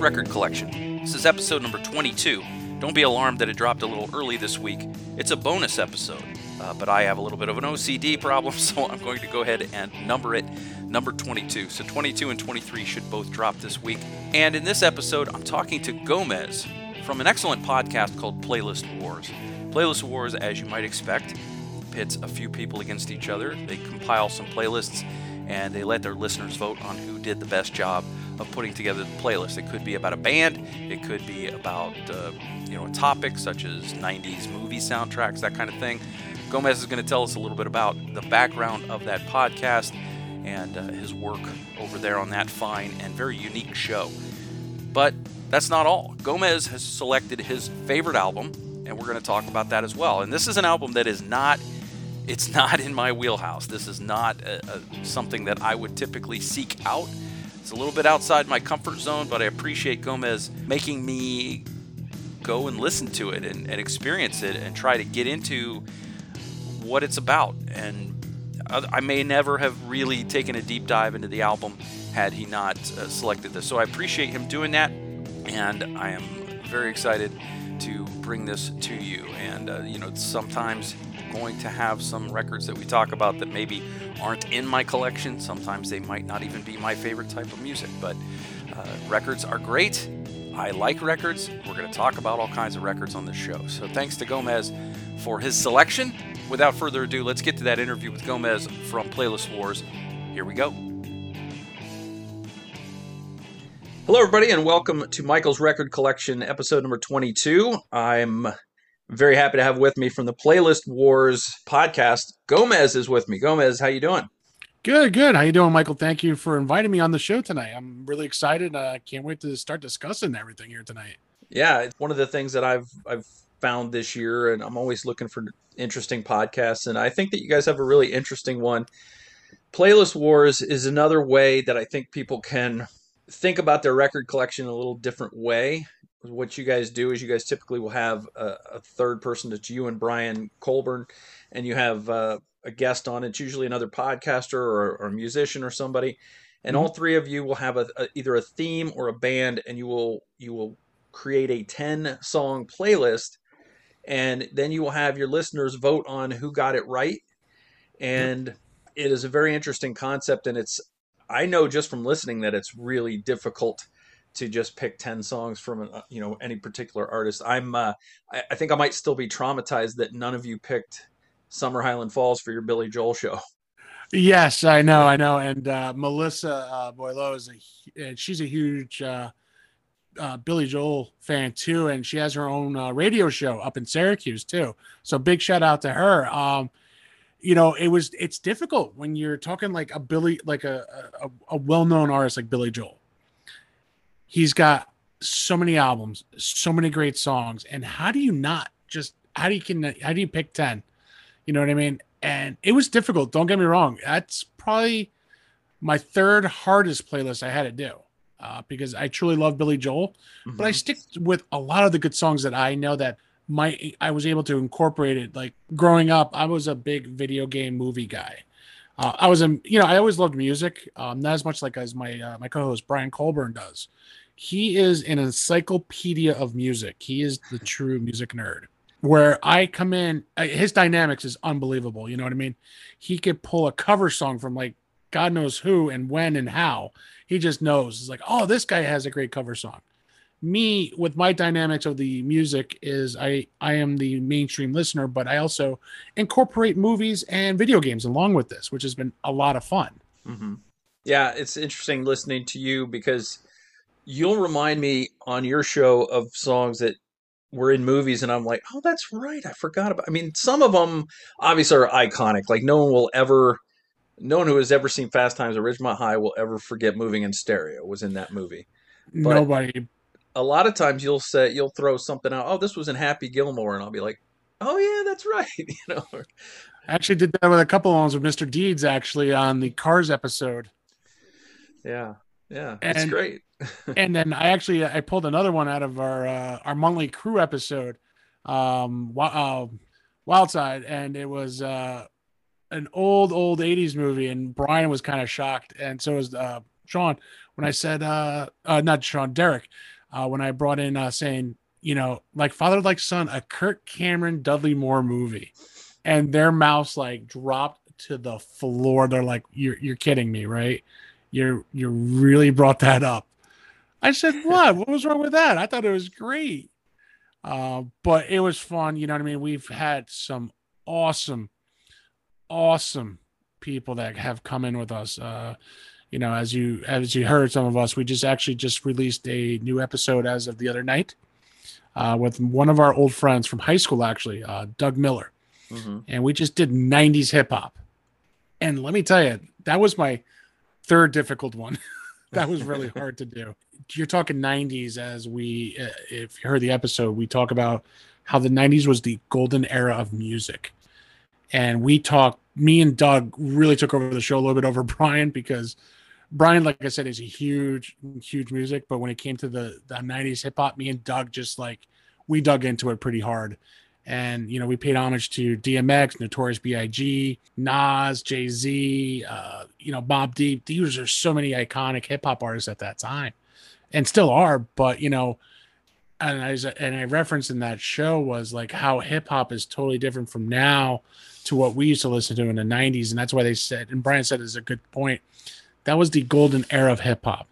Record Collection. This is episode number 22. Don't be alarmed that it dropped a little early this week. It's a bonus episode, uh, but I have a little bit of an OCD problem, so I'm going to go ahead and number it number 22. So 22 and 23 should both drop this week. And in this episode, I'm talking to Gomez from an excellent podcast called Playlist Wars. Playlist Wars, as you might expect, pits a few people against each other. They compile some playlists and they let their listeners vote on who did the best job of putting together the playlist. It could be about a band, it could be about uh, you know a topic such as 90s movie soundtracks, that kind of thing. Gomez is going to tell us a little bit about the background of that podcast and uh, his work over there on that fine and very unique show. But that's not all. Gomez has selected his favorite album, and we're going to talk about that as well. And this is an album that is not it's not in my wheelhouse. This is not a, a, something that I would typically seek out. It's a little bit outside my comfort zone, but I appreciate Gomez making me go and listen to it and, and experience it and try to get into what it's about. And I may never have really taken a deep dive into the album had he not uh, selected this. So I appreciate him doing that, and I am very excited to bring this to you. And uh, you know, sometimes going to have some records that we talk about that maybe aren't in my collection. Sometimes they might not even be my favorite type of music, but uh, records are great. I like records. We're going to talk about all kinds of records on this show. So thanks to Gomez for his selection. Without further ado, let's get to that interview with Gomez from Playlist Wars. Here we go. Hello, everybody, and welcome to Michael's Record Collection, episode number 22. I'm very happy to have with me from the Playlist Wars podcast. Gomez is with me. Gomez, how you doing? Good, good. How you doing, Michael? Thank you for inviting me on the show tonight. I'm really excited. I uh, can't wait to start discussing everything here tonight. Yeah, it's one of the things that I've I've found this year, and I'm always looking for interesting podcasts. And I think that you guys have a really interesting one. Playlist Wars is another way that I think people can think about their record collection in a little different way what you guys do is you guys typically will have a, a third person that's you and Brian Colburn, and you have uh, a guest on. It's usually another podcaster or, or a musician or somebody, and mm-hmm. all three of you will have a, a, either a theme or a band, and you will you will create a ten song playlist, and then you will have your listeners vote on who got it right, and yep. it is a very interesting concept, and it's I know just from listening that it's really difficult to just pick 10 songs from uh, you know any particular artist. I'm uh, I, I, think i might still be traumatized that none of you picked summer highland falls for your billy joel show. Yes i know i know and uh, melissa uh, boileau is a she's a huge uh, uh, billy joel fan too and she has her own uh, radio show up in syracuse too. So big shout out to her. Um, you know it was it's difficult when you're talking like a billy like a, a, a well-known artist like billy joel he's got so many albums, so many great songs, and how do you not just how do you can how do you pick ten? You know what I mean? And it was difficult. Don't get me wrong. That's probably my third hardest playlist I had to do uh, because I truly love Billy Joel, mm-hmm. but I stick with a lot of the good songs that I know that my I was able to incorporate it. Like growing up, I was a big video game movie guy. Uh, I was a you know I always loved music, um, not as much like as my uh, my co-host Brian Colburn does he is an encyclopedia of music. He is the true music nerd. Where I come in, his dynamics is unbelievable. You know what I mean? He could pull a cover song from like God knows who and when and how. He just knows. It's like, oh, this guy has a great cover song. Me, with my dynamics of the music, is I I am the mainstream listener, but I also incorporate movies and video games along with this, which has been a lot of fun. Mm-hmm. Yeah, it's interesting listening to you because you'll remind me on your show of songs that were in movies and I'm like, "Oh, that's right. I forgot about." I mean, some of them obviously are iconic. Like no one will ever no one who has ever seen Fast Times at Ridgemont High will ever forget Moving in Stereo was in that movie. But Nobody. A lot of times you'll say you'll throw something out. Oh, this was in Happy Gilmore, and I'll be like, "Oh yeah, that's right." you know. I actually did that with a couple of ones with Mr. Deeds actually on the Cars episode. Yeah, yeah, it's great. and then I actually I pulled another one out of our uh, our monthly crew episode, um, uh, Wildside, and it was uh, an old old '80s movie, and Brian was kind of shocked, and so was uh, Sean when I said, uh, uh not Sean, Derek, uh, when I brought in uh, saying, you know, like father like son, a Kirk Cameron Dudley Moore movie, and their mouse like dropped to the floor. They're like, "You're you're kidding me, right? You're you really brought that up." I said, "What? what was wrong with that? I thought it was great." Uh, but it was fun. You know what I mean? We've had some awesome, awesome people that have come in with us. Uh, you know, as you as you heard some of us, we just actually just released a new episode as of the other night uh, with one of our old friends from high school, actually, uh, Doug Miller, mm-hmm. and we just did '90s hip hop. And let me tell you, that was my third difficult one. that was really hard to do. You're talking 90s as we, uh, if you heard the episode, we talk about how the 90s was the golden era of music. And we talked, me and Doug really took over the show a little bit over Brian because Brian, like I said, is a huge, huge music. But when it came to the, the 90s hip hop, me and Doug just like, we dug into it pretty hard. And, you know, we paid homage to DMX, Notorious B.I.G., Nas, Jay Z, uh, you know, Mobb Deep. These are so many iconic hip hop artists at that time and still are. But, you know, and I, and I referenced in that show was like how hip hop is totally different from now to what we used to listen to in the 90s. And that's why they said, and Brian said is a good point that was the golden era of hip hop,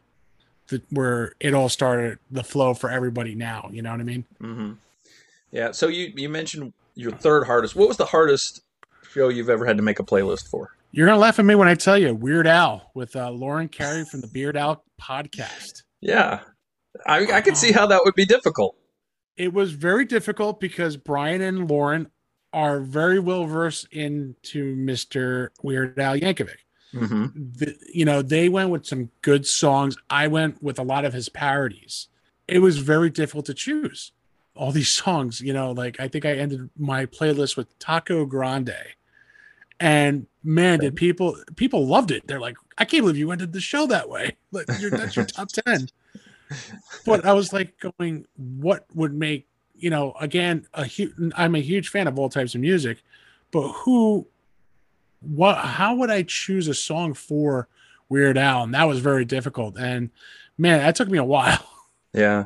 where it all started, the flow for everybody now. You know what I mean? Mm-hmm. Yeah. So you you mentioned your third hardest. What was the hardest show you've ever had to make a playlist for? You're gonna laugh at me when I tell you Weird Al with uh, Lauren Carey from the Beard Al podcast. Yeah, I I could see how that would be difficult. It was very difficult because Brian and Lauren are very well versed into Mr. Weird Al Yankovic. Mm-hmm. The, you know, they went with some good songs. I went with a lot of his parodies. It was very difficult to choose all these songs. You know, like I think I ended my playlist with Taco Grande, and man, did people people loved it. They're like, I can't believe you ended the show that way. Like, that's your top ten. But I was like going, what would make you know? Again, a huge. I'm a huge fan of all types of music, but who what how would I choose a song for Weird Al? And that was very difficult. And man, that took me a while. Yeah.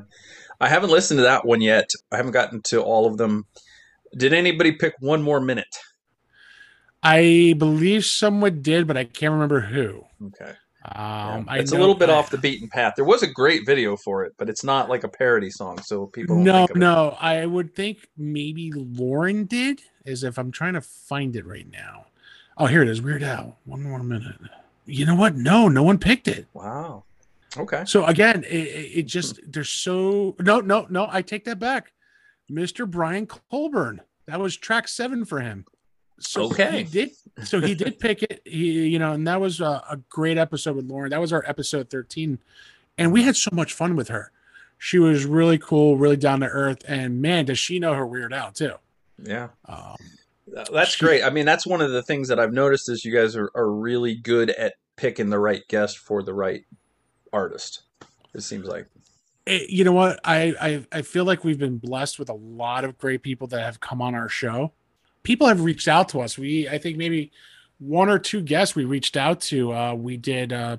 I haven't listened to that one yet. I haven't gotten to all of them. Did anybody pick one more minute? I believe someone did, but I can't remember who. Okay. Um, yeah. It's a little bit I, off the beaten path. There was a great video for it, but it's not like a parody song, so people. no, no. I would think maybe Lauren did. As if I'm trying to find it right now. Oh, here it is. Weird Al. One more minute. You know what? No, no one picked it. Wow. Okay. So again, it, it just there's so no, no, no. I take that back. Mr. Brian Colburn. That was track seven for him. So okay. he did. So he did pick it. He, you know, and that was a, a great episode with Lauren. That was our episode 13, and we had so much fun with her. She was really cool, really down to earth, and man, does she know her Weird Al too? Yeah. Um, that's great. I mean, that's one of the things that I've noticed is you guys are, are really good at picking the right guest for the right artist. It seems like. It, you know what? I, I I feel like we've been blessed with a lot of great people that have come on our show. People have reached out to us. We I think maybe one or two guests we reached out to. Uh, we did uh,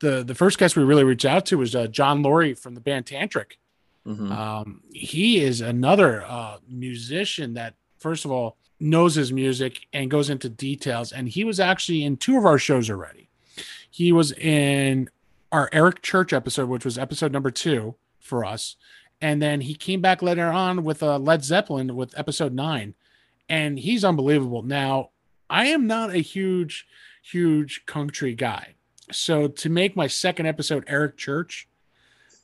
the the first guest we really reached out to was uh, John Laurie from the band Tantric. Mm-hmm. Um, he is another uh, musician that, first of all, knows his music and goes into details. And he was actually in two of our shows already. He was in our Eric Church episode, which was episode number two for us. And then he came back later on with uh, Led Zeppelin with episode nine. And he's unbelievable. Now, I am not a huge, huge country guy. So to make my second episode Eric Church,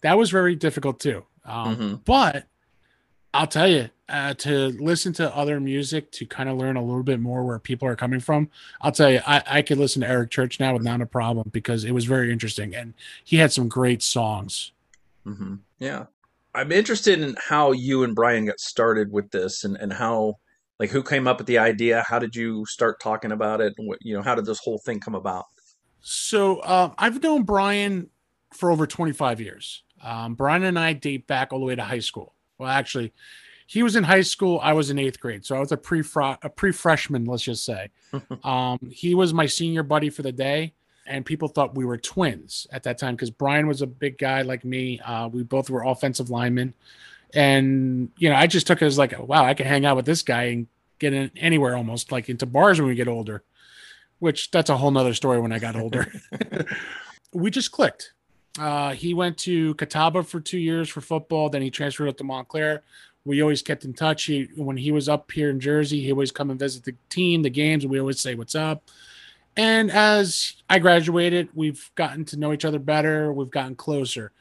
that was very difficult too. Um, mm-hmm. But I'll tell you, uh, to listen to other music to kind of learn a little bit more where people are coming from. I'll tell you, I, I could listen to Eric Church now without a problem because it was very interesting and he had some great songs. Mm-hmm. Yeah. I'm interested in how you and Brian got started with this and, and how, like, who came up with the idea? How did you start talking about it? What, you know, how did this whole thing come about? So uh, I've known Brian for over 25 years. Um, Brian and I date back all the way to high school. Well, actually, he was in high school. I was in eighth grade, so I was a pre a pre freshman. Let's just say, um, he was my senior buddy for the day. and people thought we were twins at that time because Brian was a big guy like me. Uh, we both were offensive linemen, and you know, I just took it as like, wow, I can hang out with this guy and get in anywhere almost like into bars when we get older. Which that's a whole nother story when I got older. we just clicked. Uh, he went to Catawba for two years for football. Then he transferred up to Montclair. We always kept in touch. He, when he was up here in Jersey, he always come and visit the team, the games, and we always say what's up. And as I graduated, we've gotten to know each other better. We've gotten closer.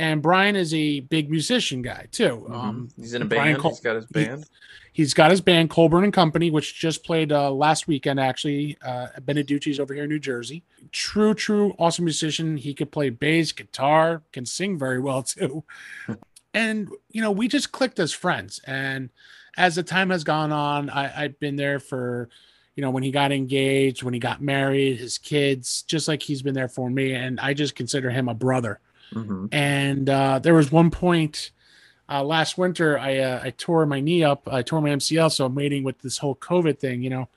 And Brian is a big musician guy too. Mhm. Um, he's in a Brian band. Col- he's got his band. he's got his band Colburn and Company, which just played uh, last weekend actually uh, Beneducci's over here in New Jersey. True, true, awesome musician. He could play bass, guitar, can sing very well too. And you know, we just clicked as friends. And as the time has gone on, I, I've been there for, you know, when he got engaged, when he got married, his kids, just like he's been there for me. And I just consider him a brother. hmm And uh, there was one point uh, last winter, I uh, I tore my knee up. I tore my MCL, so I'm waiting with this whole COVID thing. You know,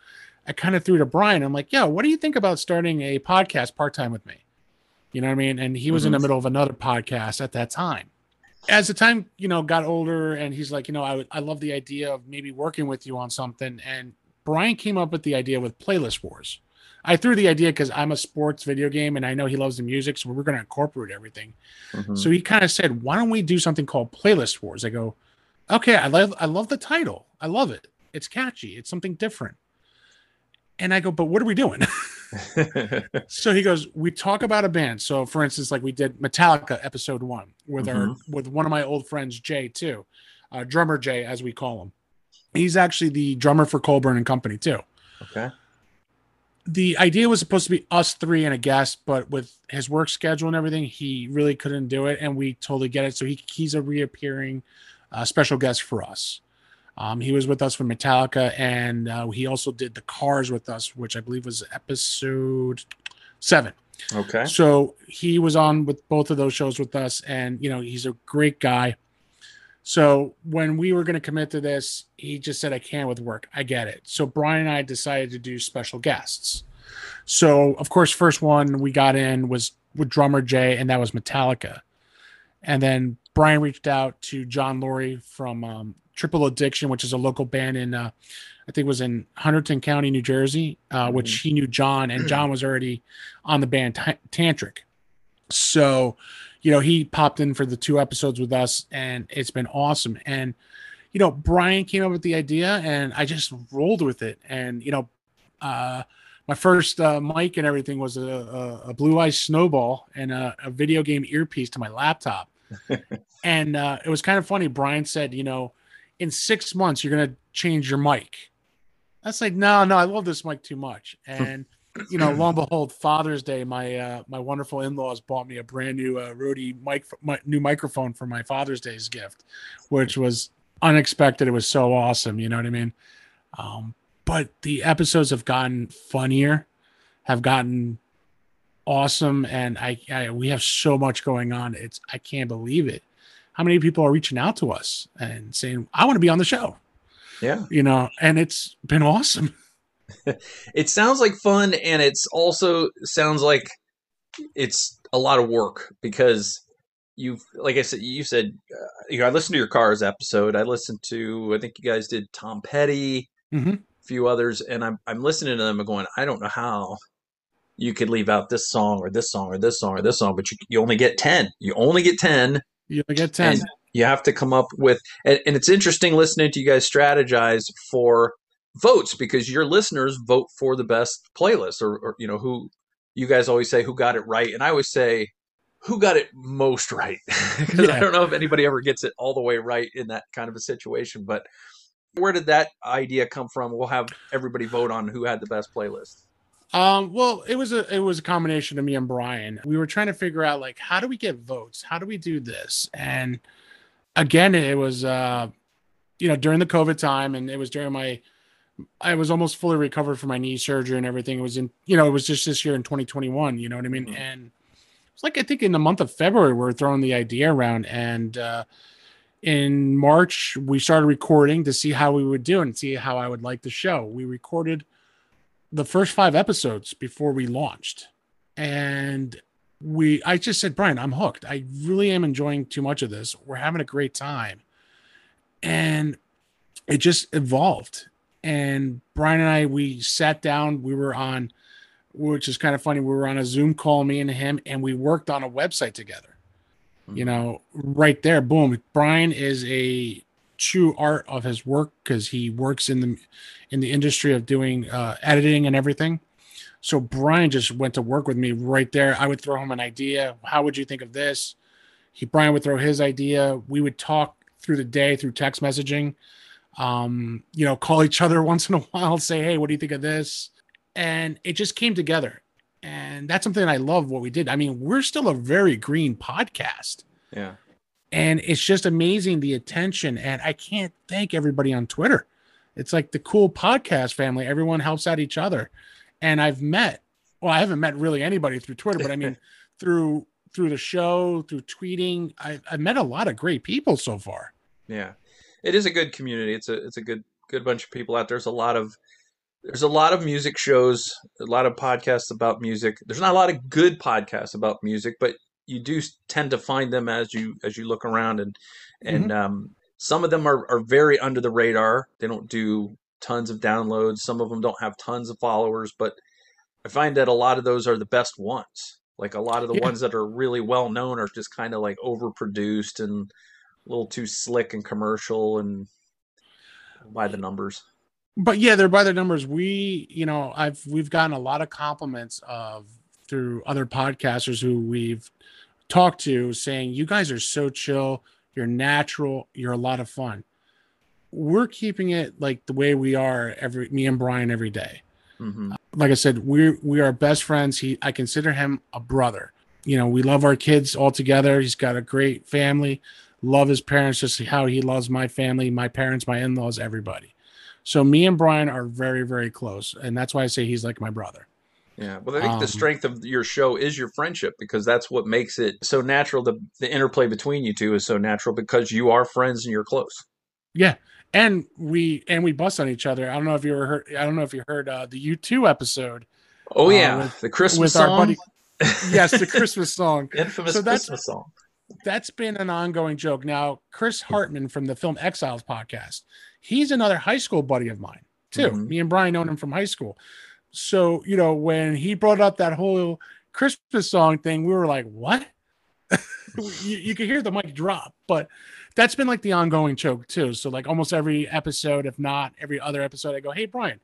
I kind of threw to Brian. I'm like, "Yo, what do you think about starting a podcast part time with me?" You know what I mean? And he was in the Mhm. middle of another podcast at that time. As the time you know got older, and he's like, you know, I I love the idea of maybe working with you on something. And Brian came up with the idea with Playlist Wars. I threw the idea because I'm a sports video game and I know he loves the music, so we're going to incorporate everything. hmm So he kind of said, "Why don't we do something called Playlist Wars?" I go, "Okay, I love I love the title. I love it. It's catchy. It's something different." And I go, "But what are we doing?" so he goes, "We talk about a band. So for instance, like we did Metallica episode 1 with our with one of my old friends Jay too. Uh, drummer Jay as we call him. He's actually the drummer for Colburn and Company too okay. the idea was supposed to be us three and a guest, but with his work schedule and everything, he really couldn't do it, and we totally get it. So he, he's a reappearing uh, special guest for us. Um, he was with us for Metallica, and uh, he also did the Cars with us, which I believe was episode seven. Okay. So he was on with both of those shows with us, and you know he's a great guy. So when we were going to commit to this, he just said, "I can't with work." I get it. So Brian and I decided to do special guests. So of course, first one we got in was with drummer Jay, and that was Metallica. And then Brian reached out to John Laurie from um, Triple Addiction, which is a local band in, uh, I think it was in Hunterdon County, New Jersey, uh, which he knew John, and John was already on the band Ta- Tantric. So, you know, he popped in for the two episodes with us, and it's been awesome. And, you know, Brian came up with the idea, and I just rolled with it. And, you know, uh, my first uh, mic and everything was a, a, a blue eye snowball and a, a video game earpiece to my laptop. and uh, it was kind of funny. Brian said, you know, in six months, you're to change your mic. Was like, no, no, I love this mic too much. And, you know, lo and behold, Father's Day, my uh, my wonderful in-laws bought me a brand new uh, Rode mic, my, new microphone for my Father's Day's gift, which was unexpected. It was so awesome. You know what I mean? Um, but the episodes have gotten funnier, have gotten awesome, and I, I we have so much going on. It's I can't believe it. How many people are reaching out to us and saying, "I want to be on the show," Yeah. you know, and it's been awesome. It sounds like fun, and it's also sounds like it's a lot of work because you've, like I said, you said, uh, you know, I listened to your Cars episode. I listened to, I think you guys did Tom Petty, Mhm. a few others, and I'm I'm listening to them and going, I don't know how you could leave out this song or this song or this song or this song, but you you only get ten. You only get ten. You get ten. And you have to come up with, and, and it's interesting listening to you guys strategize for votes because your listeners vote for the best playlist or, or you know, who you guys always say who got it right. And I always say, who got it most right? Because I don't know if anybody ever gets it all the way right in that kind of a situation. But where did that idea come from? We'll have everybody vote on who had the best playlist. Um, well, it was a it was a combination of me and Brian. We were trying to figure out like how do we get votes? How do we do this? And again, it was uh you know during the COVID time, and it was during my I was almost fully recovered from my knee surgery and everything. It was in you know it was just this year in 2021. You know what I mean? Mhm. And it's like I think in the month of February we're throwing the idea around, and uh, in March we started recording to see how we would do and see how I would like the show. We recorded the first five episodes before we launched. and we I just said, Brian, I'm hooked. I really am enjoying too much of this. We're having a great time. And it just evolved. And Brian and I, we sat down, we were on, which is kind of funny. We were on a Zoom call, me and him, and we worked on a website together. Hmm. You know, right there, boom. Brian is a true art of his work because he works in the in the industry of doing uh, editing and everything. So Brian just went to work with me right there. I would throw him an idea. How would you think of this? He Brian would throw his idea. We would talk through the day through text messaging. Um, you know, call each other once in a while, say, "Hey, what do you think of this?" And it just came together. And that's something I love what we did. I mean, we're still a very green podcast. Yeah. And it's just amazing the attention. And I can't thank everybody on Twitter. It's like the cool podcast family. Everyone helps out each other and I've met well, I haven't met really anybody through Twitter, but I mean through through the show, through tweeting, I, I've met a lot of great people so far. Yeah, it is a good community. It's a it's a good good bunch of people out there. There's a lot of there's a lot of music shows, a lot of podcasts about music. There's not a lot of good podcasts about music, but you do tend to find them as you as you look around and and mm-hmm. um, some of them are, are very under the radar. They don't do tons of downloads. Some of them don't have tons of followers, but I find that a lot of those are the best ones. Like a lot of the yeah. ones that are really well known are just kind of like overproduced and a little too slick and commercial and by the numbers. But yeah, they're by the numbers. We, you know, I've we've gotten a lot of compliments of through other podcasters who we've talked to saying you guys are so chill, you're natural, you're a lot of fun we're keeping it like the way we are every me and Brian every day. Mm-hmm. Like I said, we we are best friends. He I consider him a brother. You know, we love our kids all together. He's got a great family. Love his parents just how he loves my family, my parents, my in-laws, everybody. So me and Brian are very very close, and that's why I say he's like my brother. Yeah, well, I think um, the strength of your show is your friendship because that's what makes it so natural. The the interplay between you two is so natural because you are friends and you're close. Yeah, and we and we bust on each other. I don't know if you ever heard. I don't know if you heard uh, the U2 episode. Oh yeah, uh, with, the Christmas with song. Our buddy, yes, the Christmas song, infamous so Christmas song. That's been an ongoing joke. Now, Chris Hartman from the Film Exiles podcast, he's another high school buddy of mine too. Mm-hmm. Me and Brian known him from high school. So you know when he brought up that whole Christmas song thing, we were like, "What?" you, you could hear the mic drop, but that's been like the ongoing choke too. So like almost every episode, if not every other episode, I go, "Hey Brian,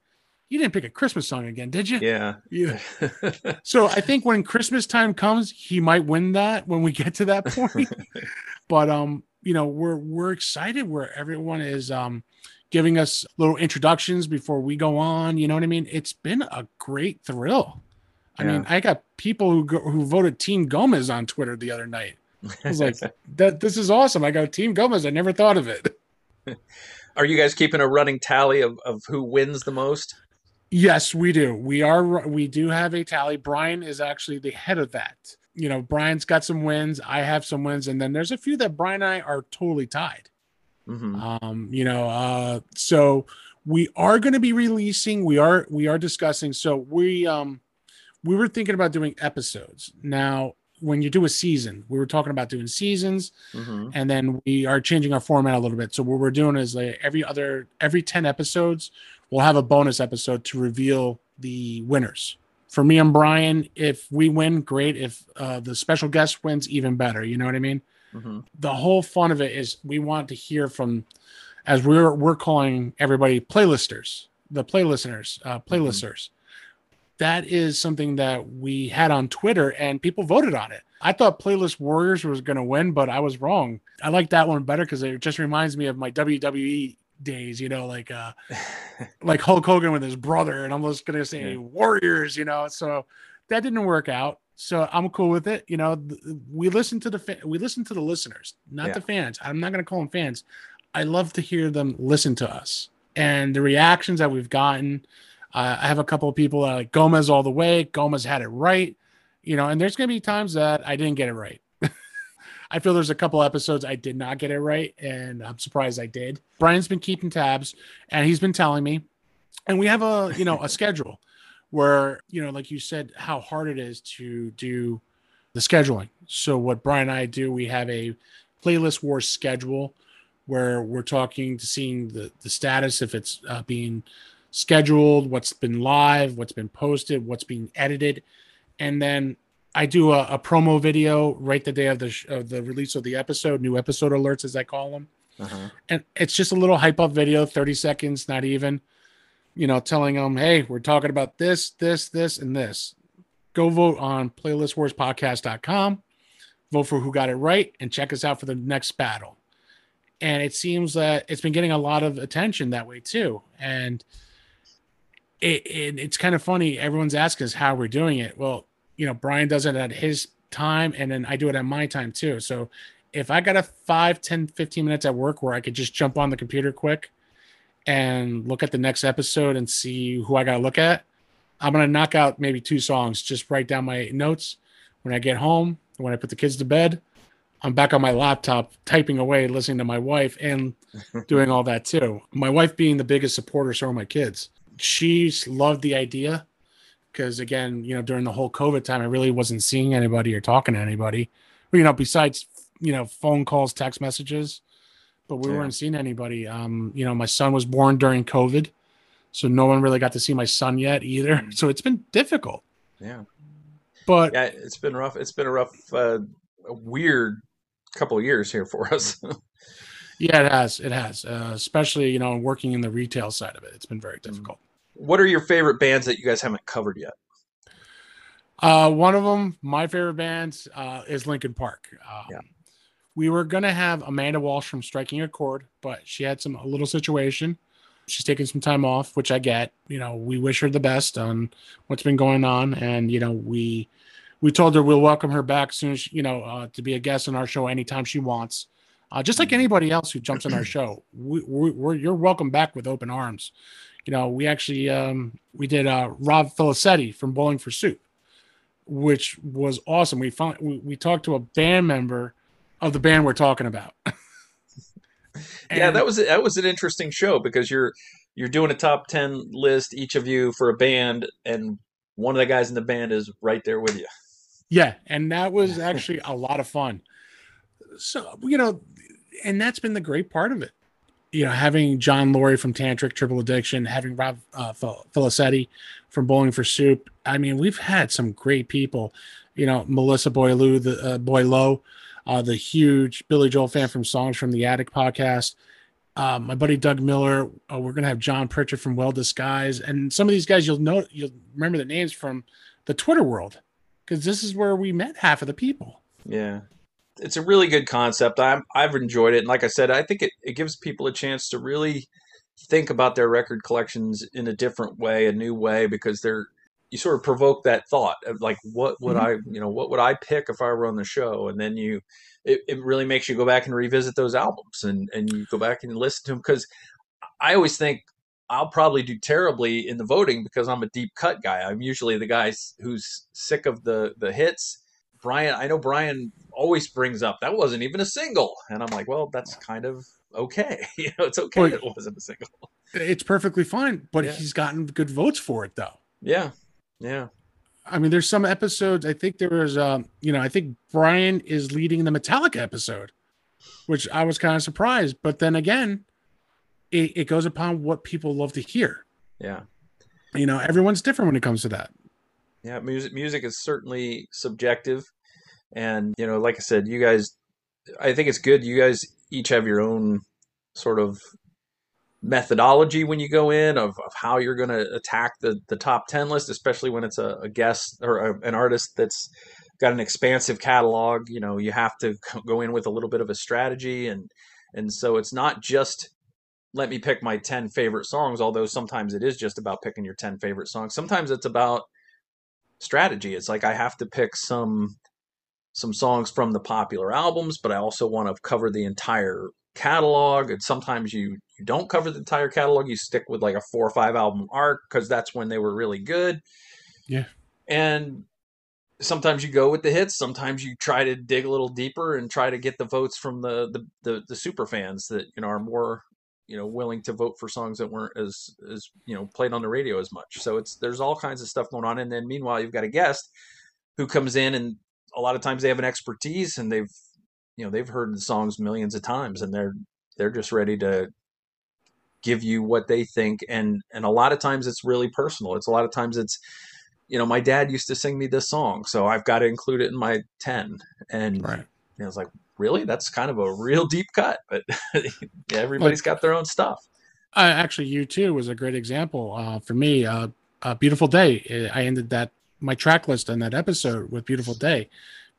you didn't pick a Christmas song again, did you?" Yeah. Yeah. so I think when Christmas time comes, he might win that when we get to that point. but um, you know, we're we're excited where everyone is um giving us little introductions before we go on. You know what I mean? It's been a great thrill. I yeah. mean, I got people who go, who voted Team Gomez on Twitter the other night. I was like, that this is awesome. I go, Team Gomez. I never thought of it. Are you guys keeping a running tally of, of who wins the most? Yes, we do. We are we do have a tally. Brian is actually the head of that. You know, Brian's got some wins. I have some wins, and then there's a few that Brian and I are totally tied. Mm-hmm. Um, you know, uh, so we are going to be releasing. We are we are discussing. So we um we were thinking about doing episodes. Now, when you do a season, we were talking about doing seasons, mm-hmm. and then we are changing our format a little bit. So what we're doing is like every other every ten episodes, we'll have a bonus episode to reveal the winners. For me and Brian, if we win, great. If uh, the special guest wins, even better. You know what I mean? Mm-hmm. The whole fun of it is we want to hear from, as we're we're calling everybody playlisters, the play listeners, uh, playlisters. Mm-hmm that is something that we had on Twitter and people voted on it. I thought Playlist Warriors was going to win, but I was wrong. I like that one better because it just reminds me of my WWE days, you know, like uh like Hulk Hogan with his brother, and I'm just gonna say yeah. Warriors, you know. So that didn't work out. So I'm cool with it. You know, we listen to the fa- we listen to the listeners, not yeah. the fans. I'm not gonna call them fans. I love to hear them listen to us and the reactions that we've gotten uh, I have a couple of people that like Gomez all the way. Gomez had it right, you know, and there's going to be times that I didn't get it right. I feel there's a couple episodes I did not get it right, and I'm surprised I did. Brian's been keeping tabs, and he's been telling me, and we have a you know a schedule where you know like you said how hard it is to do the scheduling. So what brian and i do we have a playlist war schedule where we're talking to seeing the the status if it's uh, being scheduled what's been live what's been posted what's being edited. And then i do a, a promo video right the day of the sh- of the release of the episode new episode alerts as i call them. Uh-huh. and it's just a little hype up video 30 seconds not even you know telling them hey we're talking about this this this and this. Go vote on playlistwarspodcast.com vote for who got it right and check us out for the next battle. And it seems that it's been getting a lot of attention that way too. And it, it it's kind of funny everyone's asking us how we're doing it. Well you know brian does it at his time and then i do it at my time too. So if I got a 5, 10, 15 minutes at work where I could just jump on the computer quick and look at the next episode and see who I got to look at, I'm going to knock out maybe two songs, just write down my notes. When I get home, when I put the kids to bed, I'm back on my laptop typing away, listening to my wife and doing all that too. My wife being the biggest supporter, so are my kids. She's loved the idea because, again, you know, during the whole COVID time, I really wasn't seeing anybody or talking to anybody, you know, besides you know phone calls text messages but we Yeah. weren't seeing anybody um you know my son was born during covid so no one really got to see my son yet either so it's been difficult Yeah. but Yeah, it's been rough. It's been a rough, uh, a weird couple of years here for us. yeah it has it has uh, especially you know working in the retail side of it it's been very difficult what are your favorite bands that you guys haven't covered yet? Uh, one of them, my favorite bands, uh, is Linkin Park. Um, Yeah. We were gonna have Amanda Walsh from Striking a Chord, but she had some a little situation. She's taking some time off, which I get. You know, we wish her the best on what's been going on, and you know, we we told her we'll welcome her back soon as she- you know uh, to be a guest on our show anytime she wants. Uh, just like anybody else who jumps on our show, we, we're you're welcome back with open arms. You know, we actually um, we did uh, Rob Felicetti from Bowling for Soup which was awesome. We found we, we talked to a band member of the band we're talking about. yeah, that was that was an interesting show because you're you're doing a top ten list each of you for a band, and one of the guys in the band is right there with you. yeah, and that was actually a lot of fun. So you know, and that's been the great part of it. You know, having John Laurie from Tantric Triple Addiction, having Rob uh, Fel- Felicetti from Bowling for Soup. I mean, we've had some great people. You know, Melissa Boileau, the uh, Boileau, uh, the huge Billy Joel fan from Songs from the Attic podcast. Uh, my buddy Doug Miller. Uh, we're gonna have John Pritchard from Well Disguised, and some of these guys you'll know you'll remember the names from the Twitter world because this is where we met half of the people. Yeah. It's a really good concept. I'm I've enjoyed it. And like I said, I think it, it gives people a chance to really think about their record collections in a different way, a new way, because they're you sort of provoke that thought of like what would mm-hmm. I you know, what would I pick if I were on the show? And then you it, it really makes you go back and revisit those albums and, and you go back and listen to them because I always think I'll probably do terribly in the voting because I'm a deep cut guy. I'm usually the guy who's sick of the the hits. Brian, I know Brian always brings up that wasn't even a single, and I'm like, well, that's kind of okay. You know, it's okay Well, it wasn't a single. It's perfectly fine, but Yeah. he's gotten good votes for it though. Yeah, yeah, I mean, there's some episodes. I think there was, um, you know, I think Brian is leading the Metallica episode, which I was kind of surprised. But then again, it, it goes upon what people love to hear. yeah, You know, everyone's different when it comes to that. yeah. Music, music is certainly subjective, and you know, like I said, you guys, I think it's good. You guys each have your own sort of methodology when you go in of, of how you're going to attack the, the top 10 list especially when it's a, a guest or a, an artist that's got an expansive catalog you know you have to go in with a little bit of a strategy. And and so it's not just let me pick my 10 favorite songs although sometimes it is just about picking your 10 favorite songs. Sometimes it's about strategy. It's like i have to pick some some songs from the popular albums but i also want to cover the entire catalog and sometimes you you don't cover the entire catalog you stick with like a four or five album arc because that's when they were really good Yeah. and sometimes you go with the hits sometimes you try to dig a little deeper and try to get the votes from the the the, the super fans that you know are more you know willing to vote for songs that weren't as as you know played on the radio as much. So it's there's all kinds of stuff going on, and then meanwhile you've got a guest who comes in and a lot of times they have an expertise and they've you know they've heard the songs millions of times and they're they're just ready to give you what they think and and a lot of times it's really personal it's a lot of times it's you know my dad used to sing me this song so i've got to include it in my 10 and Right. you know, i was like really that's kind of a real deep cut but everybody's got their own stuff Uh, actually, U2 was a great example uh, for me. Uh, a beautiful day. I ended that my track list on that episode with "Beautiful Day"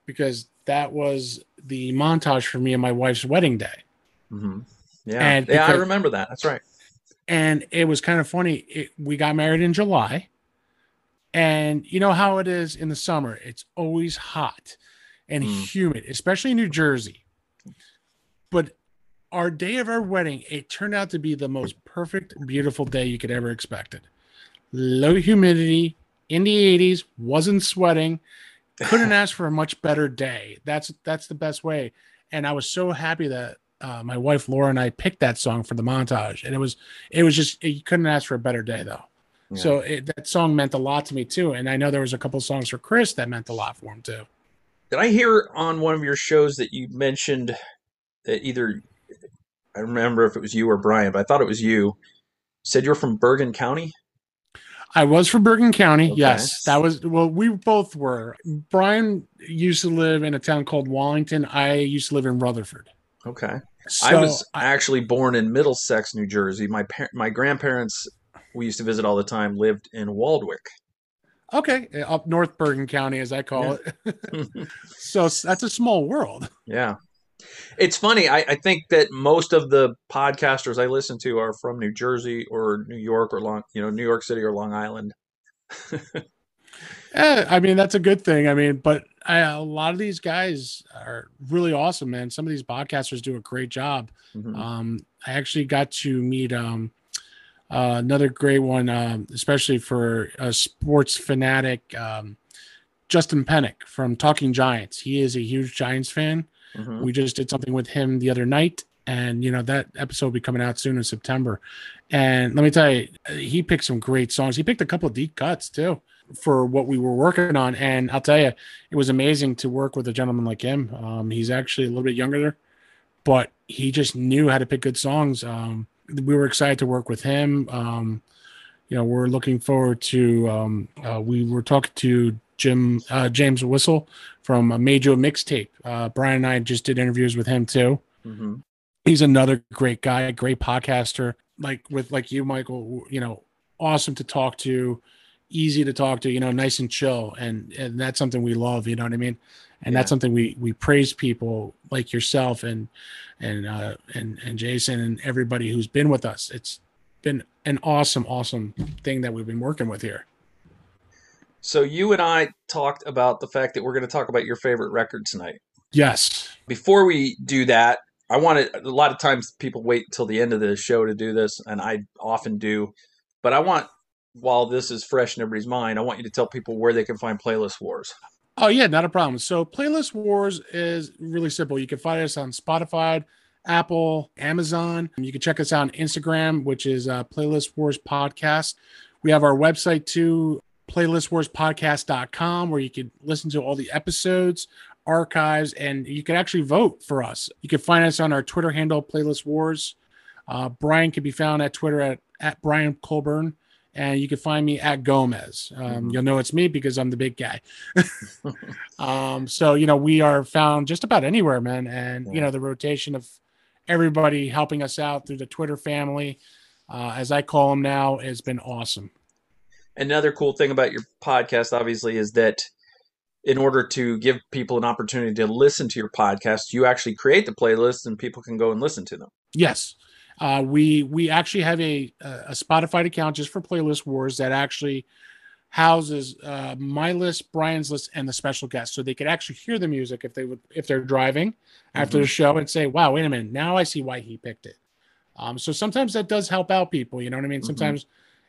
because that was the montage for me and my wife's wedding day. hmm yeah And yeah i remember that that's right and it was kind of funny. It, we got married in July, and you know how it is in the summer. It's always hot and Mm. humid, especially in New Jersey. But our day of our wedding, it turned out to be the most perfect, beautiful day you could ever expect it. Low humidity in the 80s, wasn't sweating. Couldn't ask for a much better day. That's that's the best way. And I was so happy that uh, my wife Laura and I picked that song for the montage, and it was it was just you couldn't ask for a better day though. Yeah. So it, that song meant a lot to me too, and I know there was a couple songs for Chris that meant a lot for him too. Did I hear on one of your shows that you mentioned that either I remember if it was you or Brian, but I thought it was you. Said you're from Bergen County. I was from Bergen County. Okay. Yes, that was well. We both were. Brian used to live in a town called Wallington. I used to live in Rutherford. Okay, So I was I- actually born in Middlesex, New Jersey. My par- my grandparents we used to visit all the time lived in Waldwick. okay up North Bergen County, as I call it. so that's a small world. yeah, it's funny. I, I think that most of the podcasters I listen to are from New Jersey or New York or Long, you know, New York City or Long Island. Eh, I mean, that's a good thing. I mean, but I, a lot of these guys are really awesome, man. Some of these podcasters do a great job. Mhm. Um, I actually got to meet um, uh, another great one, um, especially for a sports fanatic, um, Justin Pennick from Talking Giants. He is a huge Giants fan. Mhm. We just did something with him the other night, and you know that episode will be coming out soon in September. And let me tell you, he picked some great songs. He picked a couple of deep cuts too for what we were working on. And I'll tell you, it was amazing to work with a gentleman like him. Um, he's actually a little bit younger, but he just knew how to pick good songs. Um, we were excited to work with him. Um, you know, we're looking forward to. Um, uh, we were talking to Jim uh, James Whistle from a Major Mixtape. Uh, Brian and I just did interviews with him too. Mhm. He's another great guy, great podcaster. Like with like you, Michael. You know, awesome to talk to, easy to talk to. You know, nice and chill, and and that's something we love. You know what I mean? And that's something we we praise people like yourself and and uh, and and Jason and everybody who's been with us. It's been an awesome, awesome thing that we've been working with here. So you and I talked about the fact that we're going to talk about your favorite record tonight. Yes. Before we do that, I wanted a lot of times people wait until the end of the show to do this, and I often do. But I want, while this is fresh in everybody's mind, I want you to tell people where they can find Playlist Wars. Oh yeah, not a problem. So Playlist Wars is really simple. You can find us on Spotify, Apple, Amazon. You can check us out on Instagram, which is uh, Playlist Wars Podcast. We have our website too, playlistwarspodcast.com, where you can listen to all the episodes, archives, and you can actually vote for us. You can find us on our Twitter handle, Playlist Wars. Uh, Brian can be found at Twitter at, at Brian Colburn. And you can find me at Gomez. Um, Mhm. You'll know it's me because I'm the big guy. Um, so you know, we are found just about anywhere, man. And you know, the rotation of everybody helping us out through the Twitter family, uh, as I call them now, has been awesome. Another cool thing about your podcast, obviously, is that in order to give people an opportunity to listen to your podcast, you actually create the playlist and people can go and listen to them. Yes. Uh, we we actually have a a Spotify account just for playlist wars that actually houses uh, my list, Brian's list, and the special guests, so they could actually hear the music if they would if they're driving after the show and say, "Wow, wait a minute, now I see why he picked it." Um, so sometimes that does help out people. You know what I mean? Mhm. Sometimes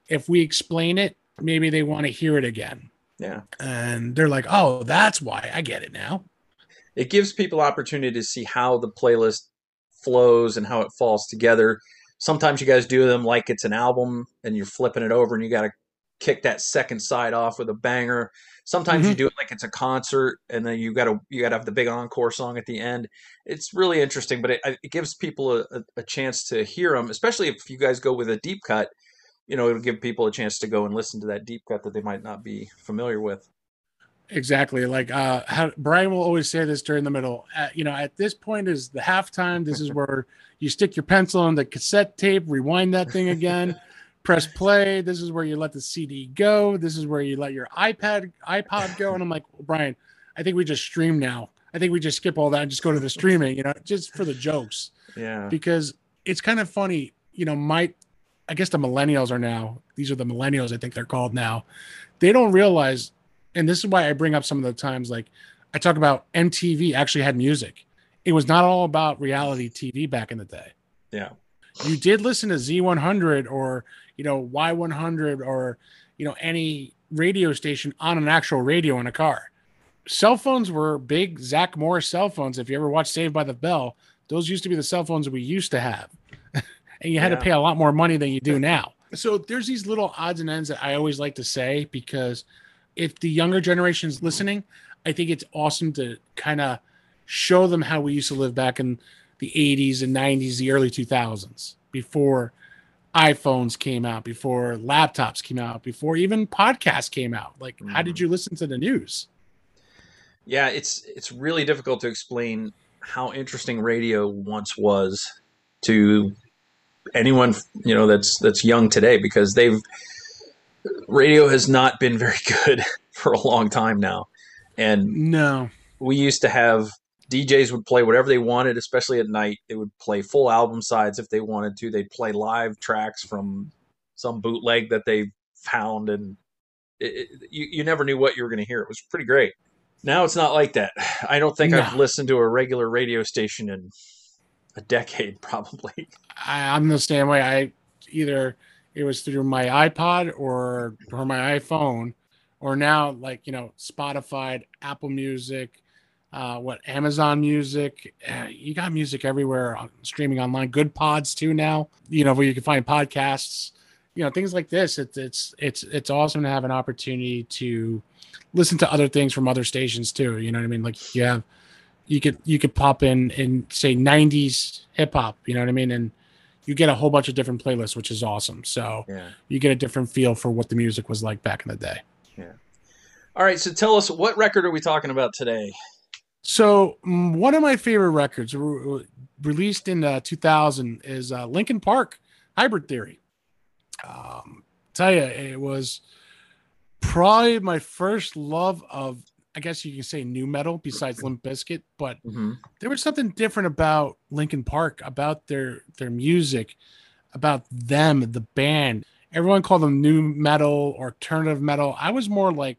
if we explain it, maybe they want to hear it again, Yeah. and they're like, "Oh, that's why I get it now." it gives people opportunity to see how the playlist flows and how it falls together sometimes you guys do them like it's an album and you're flipping it over and you got to kick that second side off with a banger. Sometimes you Mhm. do it like it's a concert and then you got to you got to have the big encore song at the end. It's really interesting, but it, it gives people a, a chance to hear them, especially if you guys go with a deep cut. You know, it'll give people a chance to go and listen to that deep cut that they might not be familiar with. Exactly. Like uh, how, Brian will always say this during the middle. At, you know, at this point is the halftime. This is where you stick your pencil on the cassette tape, rewind that thing again, press play. This is where you let the CD go. This is where you let your iPad iPod go. And I'm like, Brian, I think we just stream now. I think we just skip all that and just go to the streaming. You know, just for the jokes Yeah. because it's kind of funny. You know, my I guess the millennials are now. These are the millennials. I think they're called now. They don't realize, and this is why I bring up some of the times like I talk about MTV actually had music. It was not all about reality TV back in the day. Yeah. You did listen to Z100 or you know Y100 or you know any radio station on an actual radio in a car. Cell phones were big Zach Morris cell phones. If you ever watched Saved by the Bell, those used to be the cell phones we used to have. And you had Yeah. to pay a lot more money than you do now. So there's these little odds and ends that I always like to say because if the younger generation's listening, I think it's awesome to kind of show them how we used to live back in the 80s and 90s, the early 2000s, before iPhones came out, before laptops came out, before even podcasts came out. Like, how did mm-hmm. you listen to the news? Yeah, it's it's really difficult to explain how interesting radio once was to anyone you know that's that's young today because they've radio has not been very good for a long time now. And No. we used to have DJs would play whatever they wanted, especially at night. They would play full album sides if they wanted to. They'd play live tracks from some bootleg that they found, and it, it, you, you never knew what you were going to hear. It was pretty great. Now it's not like that. I don't think I've listened to a regular radio station in a decade, probably. I, I'm the same way. I either it was through my iPod or or my iPhone, or now like you know Spotify, Apple Music, uh, what Amazon Music. Uh, you got music everywhere streaming online. Goodpods too now. You know where you can find podcasts. You know things like this. It's it's it's it's awesome to have an opportunity to listen to other things from other stations too. You know what I mean? Like you have you could you could pop in and say 90s hip hop. You know what I mean? And you get a whole bunch of different playlists, which is awesome. So Yeah. you get a different feel for what the music was like back in the day. Yeah. All right. So tell us, what record are we talking about today? So mm, one of my favorite records re- released in uh, 2000 is uh, Linkin Park Hybrid Theory. Um, tell you, it was probably my first love of, I guess you can say, new metal besides Limp Bizkit, but Mm-hmm. there was something different about Linkin Park, about their their music, about them, the band. Everyone called them new metal or alternative metal. I was more like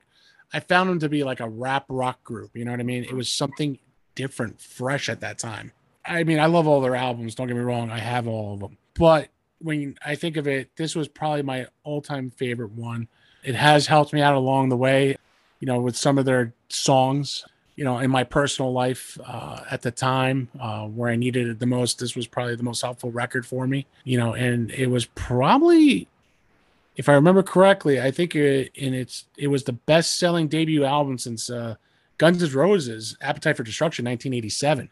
I found them to be like a rap rock group. You know what I mean? It was something different, fresh at that time. I mean, I love all their albums. Don't get me wrong, I have all of them. But when I think of it, this was probably my all-time favorite one. It has helped me out along the way, you know, with some of their songs you know, in my personal life uh, at the time uh, where I needed it the most, this was probably the most helpful record for me. You know, and it was probably, if I remember correctly, I think it, and it's it was the best selling debut album since uh, Guns N' Roses' Appetite for Destruction, 1987.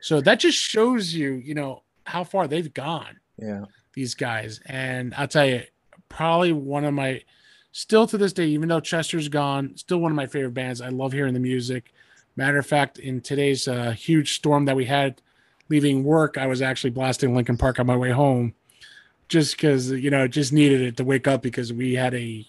So that just shows you, you know, how far they've gone Yeah. these guys. And I'll tell you, probably one of my, still to this day, even though Chester's gone, still one of my favorite bands. I love hearing the music. Matter of fact, in today's uh, huge storm that we had leaving work, I was actually blasting Linkin Park on my way home just because, you know, just needed it to wake up because we had a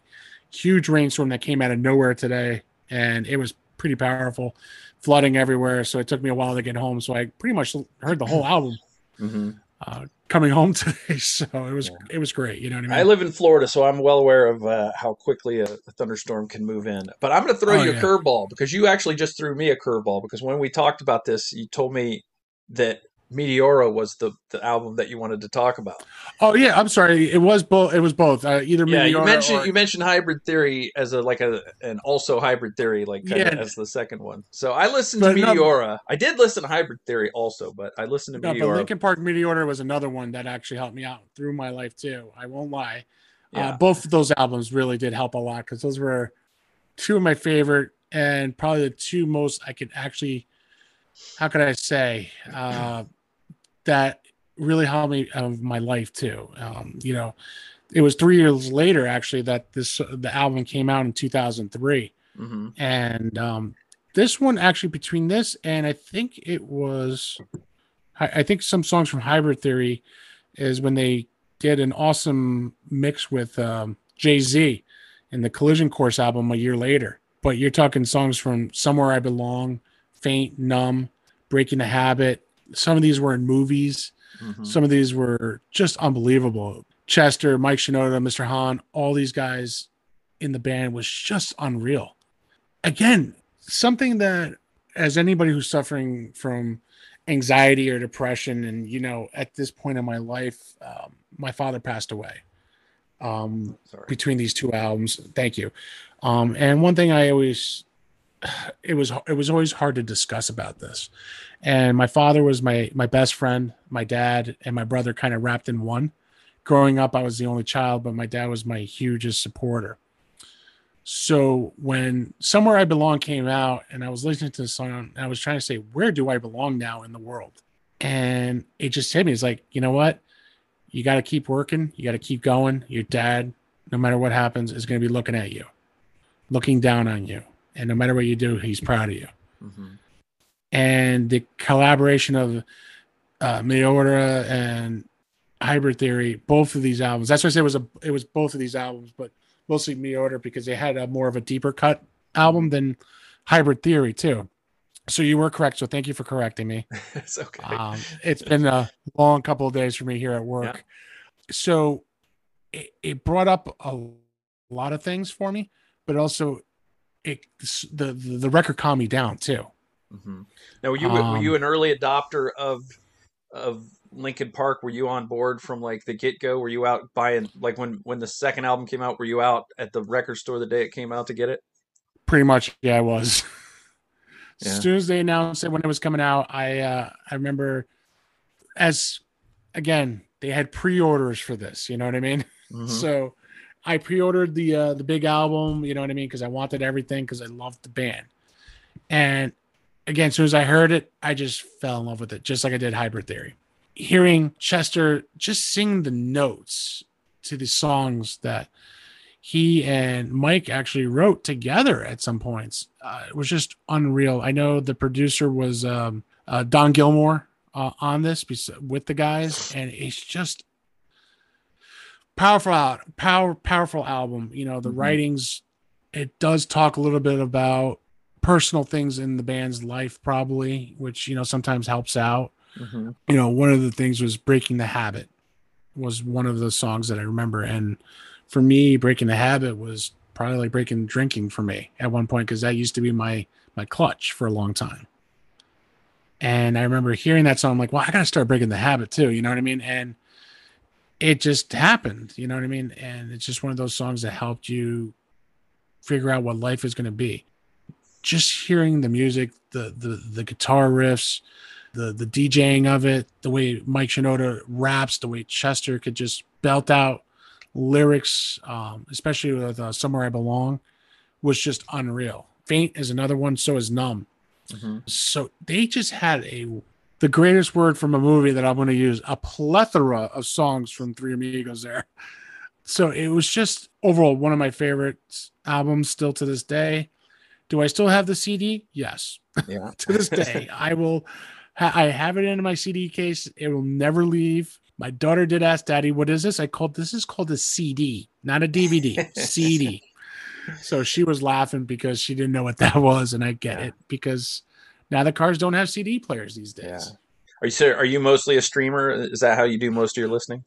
huge rainstorm that came out of nowhere today and it was pretty powerful, flooding everywhere. So it took me a while to get home. So I pretty much heard the whole album Mm-hmm. Uh, coming home today. So it was Yeah. it was great. You know what I mean? I live in Florida, so I'm well aware of uh, how quickly a, a thunderstorm can move in. But I'm going to throw Oh, you a yeah. curveball because you actually just threw me a curveball because when we talked about this, you told me that Meteora was the, the album that you wanted to talk about. Oh yeah, I'm sorry. It was both. It was both. Uh, either Yeah, you mentioned or- you mentioned Hybrid Theory as a like a an also Hybrid Theory like kind Yeah. of as the second one. So I listened But to no- Meteora. I did listen to Hybrid Theory also, but I listened to No, but Meteora. Linkin Park Meteor was another one that actually helped me out through my life too. I won't lie. Yeah. Uh, both of those albums really did help a lot because those were two of my favorite and probably the two most I could actually, how could I say, uh, that really helped me of my life too. Um, you know, it was three years later actually that this the album came out in 2003 hmm and um, this one actually between this and I think it was, I, I think some songs from Hybrid Theory is when they did an awesome mix with um, Jay Z in the Collision Course album a year later. But you're talking songs from Somewhere I Belong, Faint, Numb, Breaking the Habit. Some of these were in movies. hmm Some of these were just unbelievable. Chester, Mike Shinoda, Mr. Hahn, all these guys in the band was just unreal. Again, something that as anybody who's suffering from anxiety or depression, and you know, at this point in my life, um, my father passed away. Um, between these two albums. Thank you. Um, and one thing I always, it was it was always hard to discuss about this. And my father was my my best friend. My dad and my brother kind of wrapped in one. Growing up, I was the only child, but my dad was my hugest supporter. So when Somewhere I Belong came out, and I was listening to the song, I was trying to say, where do I belong now in the world? And it just hit me. It's like, you know what? You got to keep working. You got to keep going. Your dad, no matter what happens, is going to be looking at you, looking down on you. And no matter what you do, he's proud of you. hmm And the collaboration of uh, Meteora and Hybrid Theory, both of these albums. That's why I said it was a it was both of these albums, but mostly Meteora because they had a more of a deeper cut album than Hybrid Theory too. So you were correct. So thank you for correcting me. It's okay. Um, it's been a long couple of days for me here at work. So it, it brought up a lot of things for me, but also it the the, the record calmed me down too. Hmm Now, were you were Um, you an early adopter of of Linkin Park? Were you on board from like the get go? Were you out buying like when when the second album came out? Were you out at the record store the day it came out to get it? Pretty much, yeah, I was. Yeah. As soon as they announced it when it was coming out, I uh, I remember as again they had pre-orders for this. You know what I mean? Mhm. So I pre-ordered the uh, the big album. You know what I mean? Because I wanted everything because I loved the band. And again, as soon as I heard it, I just fell in love with it, just like I did Hybrid Theory. Hearing Chester just sing the notes to the songs that he and Mike actually wrote together at some points. Uh, it was just unreal. I know the producer was um, uh, Don Gilmore uh, on this with the guys, and it's just powerful, out power, powerful album. You know, the Mhm. writings. It does talk a little bit about personal things in the band's life, probably, which you know sometimes helps out Mhm. you know, one of the things was Breaking the Habit was one of the songs that I remember. And for me, Breaking the Habit was probably like breaking drinking for me at one point because that used to be my my clutch for a long time. And I remember hearing that song, I'm like, well, I gotta start breaking the habit too, you know what I mean? And it just happened, you know what I mean? And it's just one of those songs that helped you figure out what life is gonna be. Just hearing the music, the the the guitar riffs, the the DJing of it, the way Mike Shinoda raps, the way Chester could just belt out lyrics, um, especially with uh, "Somewhere I Belong," was just unreal. Faint is another one. So is Numb. Mhm. So they just had a the greatest word from a movie that I'm going to use a plethora of songs from Three Amigos there. So it was just overall one of my favorite albums still to this day. Do I still have the CD? Yes Yeah. to this day. I will. Ha- I have it in my CD case. It will never leave. My daughter did ask Daddy, "What is this?" I called this is called a CD, not a DVD. CD. So she was laughing because she didn't know what that was, and I get Yeah. it because now the cars don't have CD players these days. Yeah. Are you so are you mostly a streamer? Is that how you do most of your listening?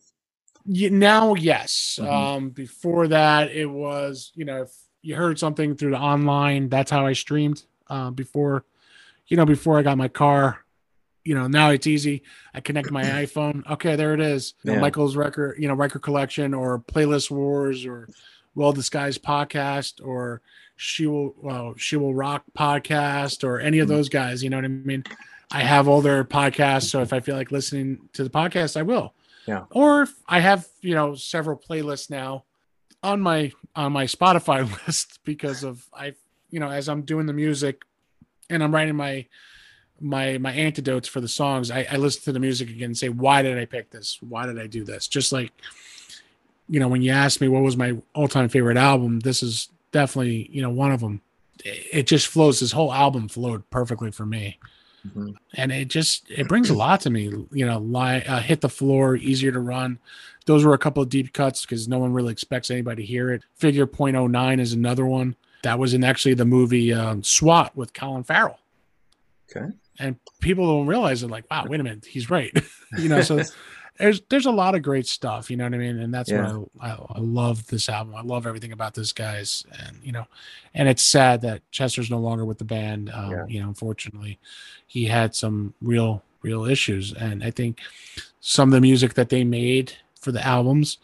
Yeah, now, yes. Mhm. Um, before that, it was you know if you heard something through the online, that's how I streamed. Uh, before, you know, before I got my car, you know, now it's easy. I connect my iPhone. Okay, there it is. You know, Michael's record, you know, record collection or playlist wars or well disguised podcast or she will well she will rock podcast or any of Mhm. those guys. You know what I mean? I have all their podcasts, so if I feel like listening to the podcast, I will. Yeah. Or if I have you know several playlists now on my on my Spotify list because of I you know as I'm doing the music and I'm writing my my my antidotes for the songs I, I listen to the music again and say why did i pick this? Why did i do this? Just like you know when you asked me what was my all-time favorite album this is definitely you know one of them it it just flows this whole album flowed perfectly for me. Mhm. and it just it brings a lot to me you know lie uh, hit the floor easier to run those were a couple of deep cuts because no one really expects anybody to hear it. Figure. 0.09 is another one. That was in actually the movie um, swat with colin farrell. Okay. and people don't realize it like wow wait a minute he's right. You know so there's there's a lot of great stuff you know what i mean? And that's Yeah. what I, I, I love this album. I love everything about this guys. And you know and it's sad that chester's no longer with the band. Um, Yeah. you know unfortunately he had some real real issues. And i think some of the music that they made for the albums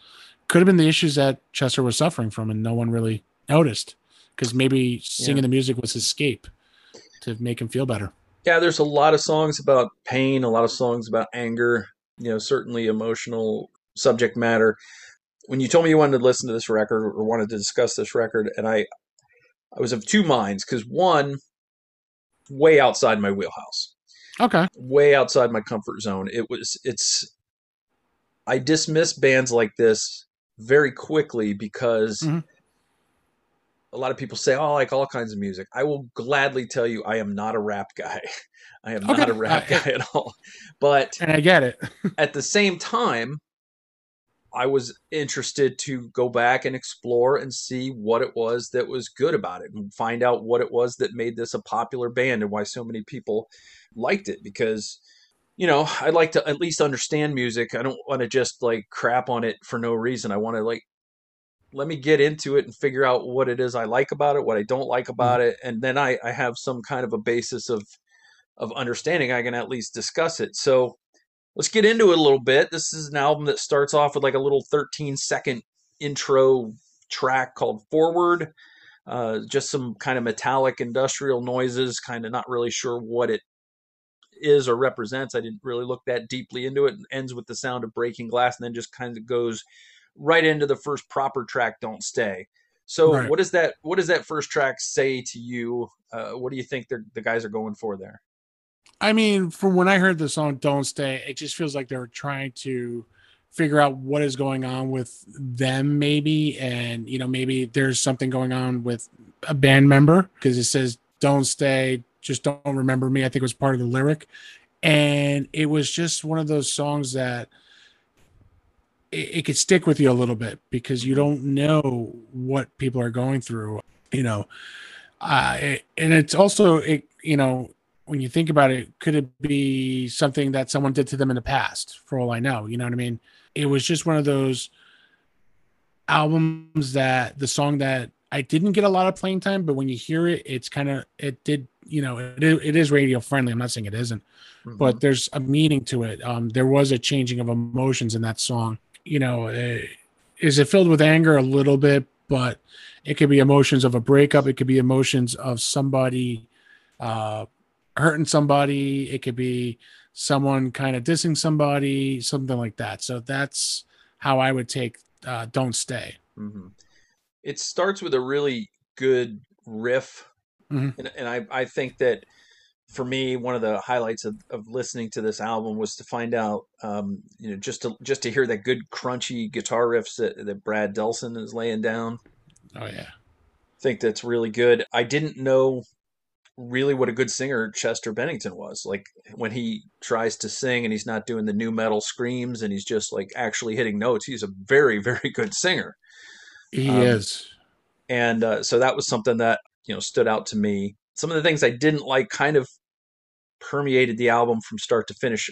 could have been the issues that chester was suffering from and no one really noticed because maybe singing Yeah. the music was escape to make him feel better yeah, there's a lot of songs about pain, a lot of songs about anger, you know, certainly emotional subject matter. When you told me you wanted to listen to this record or wanted to discuss this record, and I I was of two minds because one, way outside my wheelhouse, okay way outside my comfort zone. It was it's I dismiss bands like this very quickly because Mhm. a lot of people say, "Oh, I like all kinds of music." I will gladly tell you, I am not a rap guy. I am Okay. not a rap Uh, guy at all. But and i get it at the same time, I was interested to go back and explore and see what it was that was good about it and find out what it was that made this a popular band and why so many people liked it because you know, I like to at least understand music. I don't want to just like crap on it for no reason. I want to like let me get into it and figure out what it is I like about it, what I don't like about it, and then I I have some kind of a basis of of understanding. I can at least discuss it. So let's get into it a little bit. This is an album that starts off with like a little 13 second intro track called Forward. Uh, just some kind of metallic industrial noises, kind of not really sure what it is or represents. I didn't really look that deeply into it. It ends with the sound of breaking glass and then just kind of goes right into the first proper track, Don't Stay. So Right. what does that what does that first track say to you? Uh, what do you think the guys are going for there? I mean, from when I heard the song "Don't Stay," it just feels like they're trying to figure out what is going on with them, maybe, and you know, maybe there's something going on with a band member because it says "Don't stay, just don't remember me." I think it was part of the lyric, and it was just one of those songs that it, it could stick with you a little bit because you don't know what people are going through, you know. Uh, it, and it's also it, you know, when you think about it, could it be something that someone did to them in the past? For all I know, you know what I mean. It was just one of those albums that the song that I didn't get a lot of playing time, but when you hear it, it's kind of it did. You know, it, is- it is radio friendly. I'm not saying it isn't, but there's a meaning to it. Um, there was a changing of emotions in that song. You know, uh, is it filled with anger a little bit? But it could be emotions of a breakup. It could be emotions of somebody uh, hurting somebody. It could be someone kind of dissing somebody, something like that. So that's how I would take uh, "Don't Stay." hmm It starts with a really good riff, Mhm. and, and I, I think that for me, one of the highlights of, of listening to this album was to find out, um, you know, just to just to hear that good crunchy guitar riffs that, that Brad Delson is laying down. Oh yeah, I think that's really good. I didn't know really what a good singer Chester Bennington was. Like when he tries to sing and he's not doing the new metal screams and he's just like actually hitting notes, he's a very, very good singer. He Um, is. and uh, so that was something that you know stood out to me. Some of the things I didn't like kind of permeated the album from start to finish.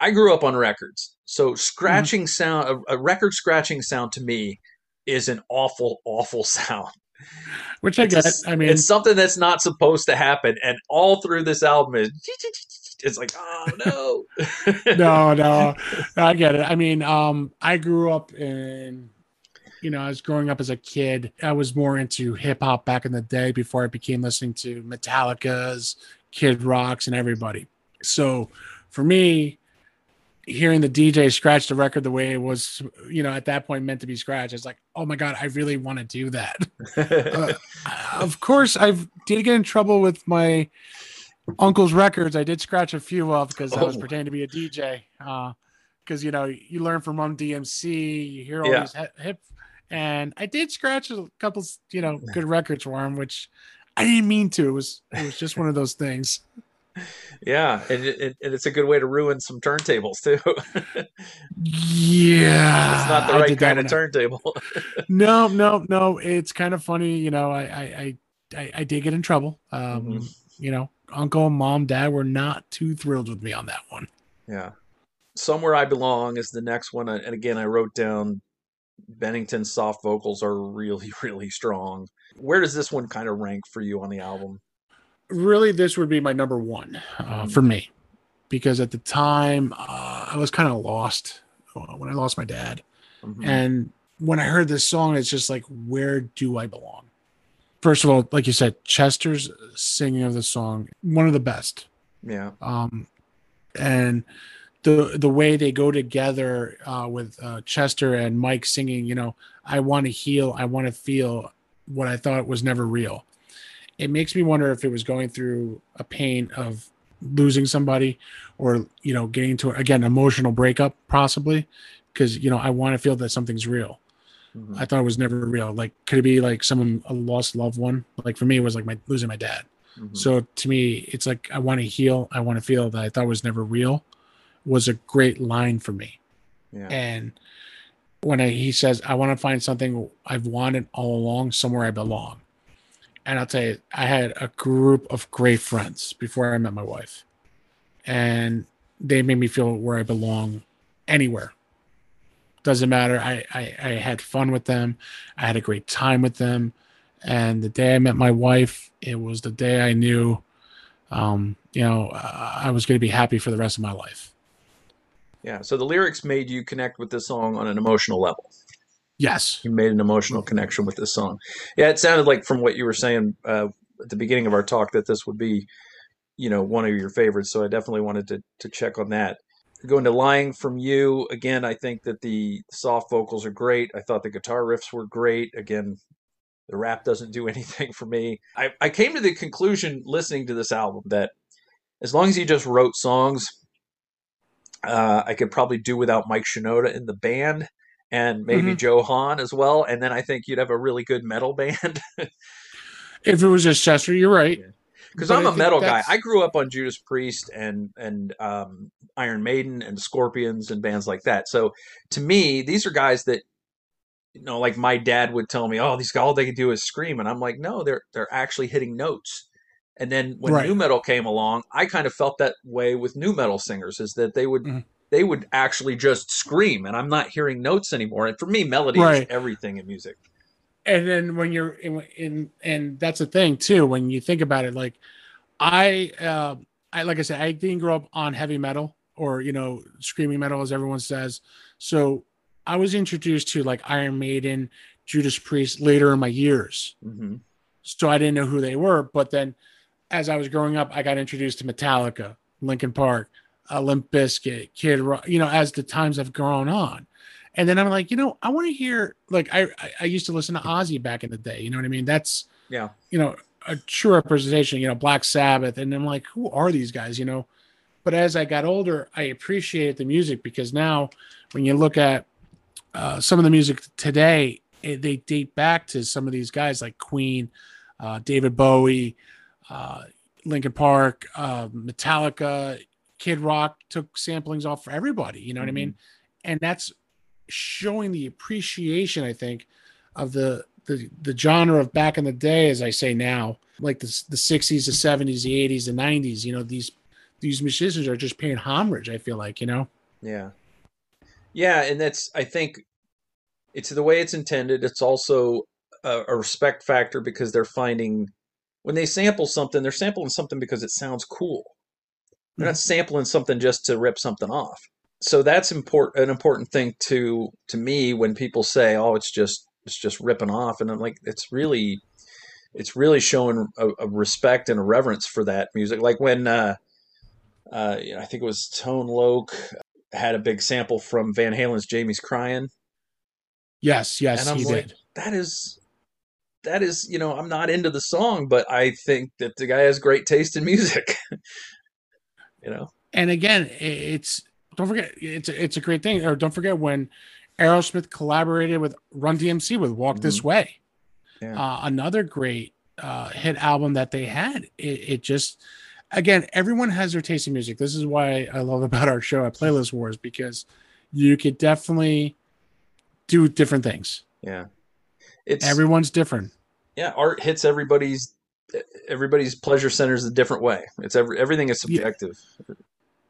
I grew up on records, so scratching sound, a, a record scratching sound to me is an awful, awful sound. Which I It's, get. a- I mean, it's something that's not supposed to happen, and all through this album is it's like, oh no. no, no. I get it. I mean, um, I grew up in you know, I was growing up as a kid. I was more into hip hop back in the day before I became listening to Metallica's, Kid Rocks, and everybody. So for me, hearing the DJ scratch the record the way it was, you know, at that point meant to be scratched, it's like, oh my god, I really want to do that. uh, of course, I did get in trouble with my uncle's records. I did scratch a few of because I was oh. pretending to be a DJ. Because uh, you know, you learn from Run DMC, you hear all yeah. these hip, and I did scratch a couple, you know, good records for him, which I didn't mean to. It was it was just one of those things yeah, and, it, and it's a good way to ruin some turntables too. yeah, it's not the right kind of turntable. no, no, no. It's kind of funny, you know. I I I, I did get in trouble. Um, mm-hmm. You know, uncle, mom, dad were not too thrilled with me on that one. Yeah, somewhere I belong is the next one, and again, I wrote down Bennington's soft vocals are really, really strong. Where does this one kind of rank for you on the album? really this would be my number one uh, for me because at the time uh, I was kind of lost uh, when I lost my dad. Mm-hmm. And when I heard this song, it's just like, where do I belong? First of all, like you said, Chester's singing of the song, one of the best. Yeah. Um, and the the way they go together uh, with uh, Chester and Mike singing, you know, I want to heal, I want to feel what I thought was never real. It makes me wonder if it was going through a pain of losing somebody or you know getting to again emotional breakup possibly because you know i want to feel that something's real. Mm-hmm. i thought it was never real. Like could it be like someone a lost loved one? Like for me it was like my losing my dad. Mm-hmm. so to me it's like i want to heal i want to feel that i thought was never real was a great line for me yeah. and when I, he says i want to find something i've wanted all along somewhere i belong and I'll tell you, I had a group of great friends before I met my wife, and they made me feel where I belong anywhere. Doesn't matter. I, I, I had fun with them. I had a great time with them. And the day I met my wife, it was the day I knew, um, you know, uh, I was going to be happy for the rest of my life. Yeah. So the lyrics made you connect with this song on an emotional level. Yes. You made an emotional connection with this song. Yeah, it sounded like from what you were saying uh, at the beginning of our talk that this would be, you know, one of your favorites. So I definitely wanted to to check on that. Going to lying from you again. I think that the soft vocals are great. I thought the guitar riffs were great. Again, the rap doesn't do anything for me. I, I came to the conclusion listening to this album that as long as he just wrote songs, uh, I could probably do without Mike Shinoda in the band and maybe mm-hmm. Joe Hahn as well. And then I think you'd have a really good metal band. if it was just Chester, you're right. Because I'm a metal guy. I grew up on Judas Priest and and um, Iron Maiden and Scorpions and bands like that. So to me, these are guys that you know, like my dad would tell me, "Oh, these guys all they can do is scream," and I'm like, "No, they're they're actually hitting notes." And then when right. nu metal came along, I kind of felt that way with new metal singers, is that they would mm-hmm they would actually just scream and i'm not hearing notes anymore and for me melody right. is everything in music and then when you're in, in and that's the thing too when you think about it like i uh i like i said i didn't grow up on heavy metal or you know screaming metal as everyone says so i was introduced to like iron maiden judas priest later in my years mm-hmm. so i didn't know who they were but then as i was growing up i got introduced to metallica linkin park uh, Limp Bizkit, Kid Rock, you know, as the times have grown on. And then I'm like, you know, I want to hear like I I used to listen to Ozzy back in the day. You know what I mean? That's yeah, you know, a true representation. You know, Black Sabbath, and I'm like, who are these guys? You know, but as I got older, I appreciated the music because now when you look at uh, some of the music today, it, they date back to some of these guys like Queen, uh, David Bowie, uh, Linkin Park, uh, Metallica. Kid Rock took samplings off for everybody. You know what mm-hmm. I mean? Mm-hmm. And that's showing the appreciation, I think, of the the the genre of back in the day, as I say now, like the the sixties, the seventies, the eighties, the nineties. You know, these these musicians are just paying homage. I feel like, you know. Yeah. Yeah, and that's I think it's the way it's intended. It's also a, a respect factor because they're finding when they sample something, they're sampling something because it sounds cool They're not sampling something just to rip something off. So that's important an important thing to to me when people say, "Oh, it's just it's just ripping off," and I'm like, it's really it's really showing a, a respect and a reverence for that music. Like when uh, uh, you know, I think it was Tone Loc had a big sample from Van Halen's "Jamie's Crying." Yes, yes, and I'm he like, did. that is that is you know i'm not into the song but i think that the guy has great taste in music you know And again, it's don't forget it's a, it's a great thing. Or don't forget when Aerosmith collaborated with Run DMC with Walk This Way. Mm-hmm. Yeah. Uh, another great uh, hit album that they had. It, it just again, everyone has their taste in music. This is why I love about our show at Playlist Wars because you could definitely do different things. yeah it's Everyone's different. yeah art hits everybody's everybody's pleasure centers a different way it's every everything is subjective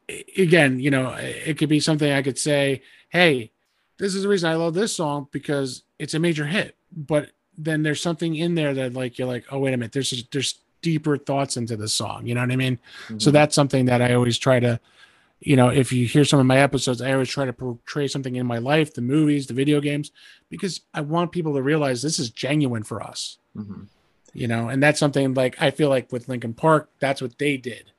I- again, you know, it could be something I could say, hey, this is the reason I love this song because it's a major hit. But then there's something in there that like you're like, oh wait a minute, there's there's deeper thoughts into the song. You know what I mean? So Mhm. that's something that I always try to, you know, if you hear some of my episodes, I always try to portray something in my life, the movies, the video games, because I want people to realize this is genuine for us. Mhm. You know, and that's something like I feel like with Linkin Park, that's what they did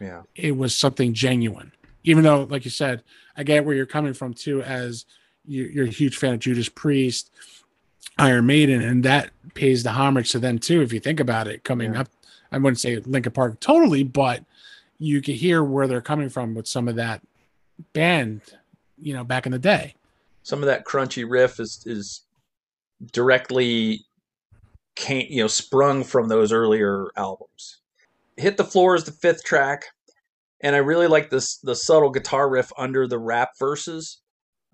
yeah it was something genuine. Even though, like you said, I get where you're coming from too, as you, you're a huge fan of Judas Priest, Iron Maiden, and that pays the homage to them too. If you think about it, coming Yeah. up, I wouldn't say Linkin Park totally, but you can hear where they're coming from with some of that band, you know, back in the day. some of that crunchy riff is is directly came you know sprung from those earlier albums. Hit the floor is the fifth track and i really like this the subtle guitar riff under the rap verses.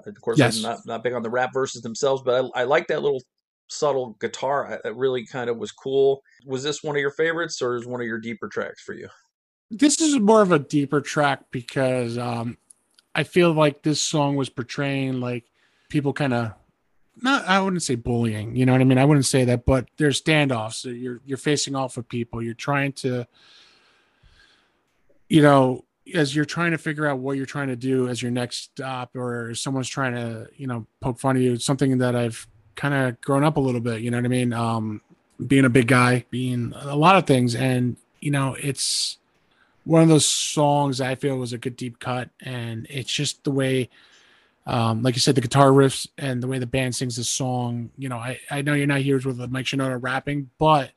Of course Yes. i'm not, not big on the rap verses themselves but i, I like that little subtle guitar. That really kind of was cool. Was this one of your favorites or is one of your deeper tracks for you This is more of a deeper track because um, I feel like this song was portraying like people kind of not I wouldn't say bullying, you know what I mean? I wouldn't say that, but there's standoffs. You're you're facing off with people. You're trying to you know, as you're trying to figure out what you're trying to do as your next stop or someone's trying to, you know, poke fun of you, it's something that I've kind of grown up a little bit, you know what I mean? Um being a big guy, being a lot of things and you know, it's one of those songs I feel was a good deep cut, and it's just the way, um, like you said, the guitar riffs and the way the band sings the song. You know, I I know you're not here with Mike Shinoda rapping, but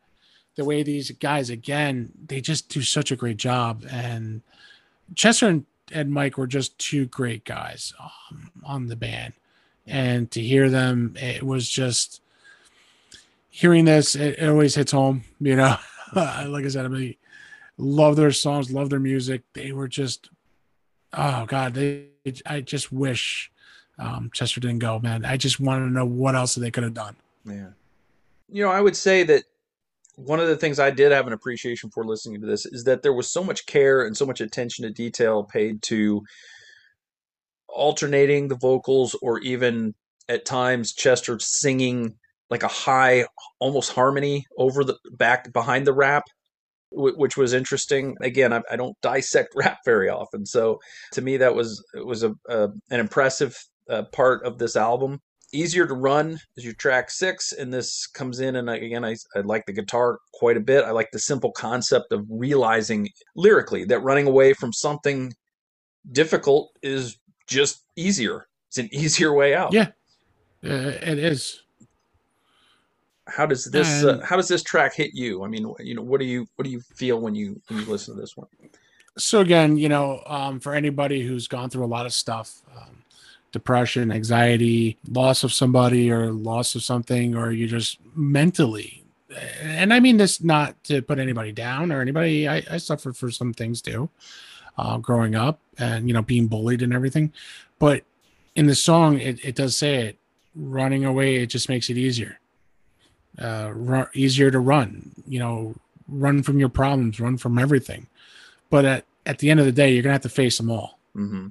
the way these guys again, they just do such a great job, and Chester and, and Mike were just two great guys um, on the band, and to hear them, it was just hearing this. It, it always hits home, you know. like I said, I mean love their songs, love their music. They were just, oh god, they. I just wish um, Chester didn't go, man. I just wanted to know what else they could have done. Yeah. You know, I would say that one of the things I did have an appreciation for listening to this is that there was so much care and so much attention to detail paid to alternating the vocals or even at times Chester singing like a high almost harmony over the back behind the rap which was interesting. Again I, I don't dissect rap very often so to me that was it was a, a an impressive uh, part of this album. Easier to run is your track six and this comes in and I, again I, I like the guitar quite a bit. I like the simple concept of realizing lyrically that running away from something difficult is just easier. It's an easier way out. Yeah, uh, it is. How does this uh, how does this track hit you i mean you know what do you what do you feel when you when you listen to this one So again, you know, um, for anybody who's gone through a lot of stuff, um, depression, anxiety, loss of somebody, or loss of something, or you just mentally, and I mean this not to put anybody down or anybody. I, I suffered for some things too, uh, growing up, and you know, being bullied and everything. But in the song, it, it does say it. Running away, it just makes it easier. Uh, run, easier to run. You know, run from your problems, run from everything but at, at the end of the day you're gonna have to face them all mm-hmm.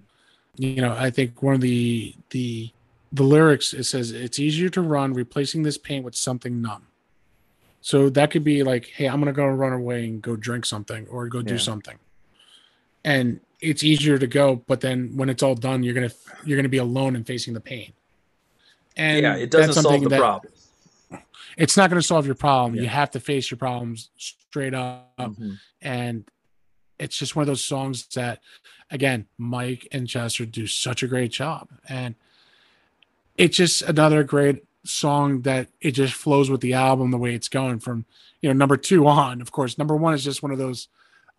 you know i think one of the the the lyrics it says it's easier to run replacing this pain with something numb so that could be like hey i'm gonna go run away and go drink something or go do Yeah. something and it's easier to go, but then when it's all done, you're gonna you're gonna be alone and facing the pain. And yeah, it doesn't solve something the that- problem. It's not going to solve your problem. Yeah. You have to face your problems straight up. Mhm. and it's just one of those songs that again mike and chester do such a great job and it's just another great song that it just flows with the album the way it's going from you know number two on of course number one is just one of those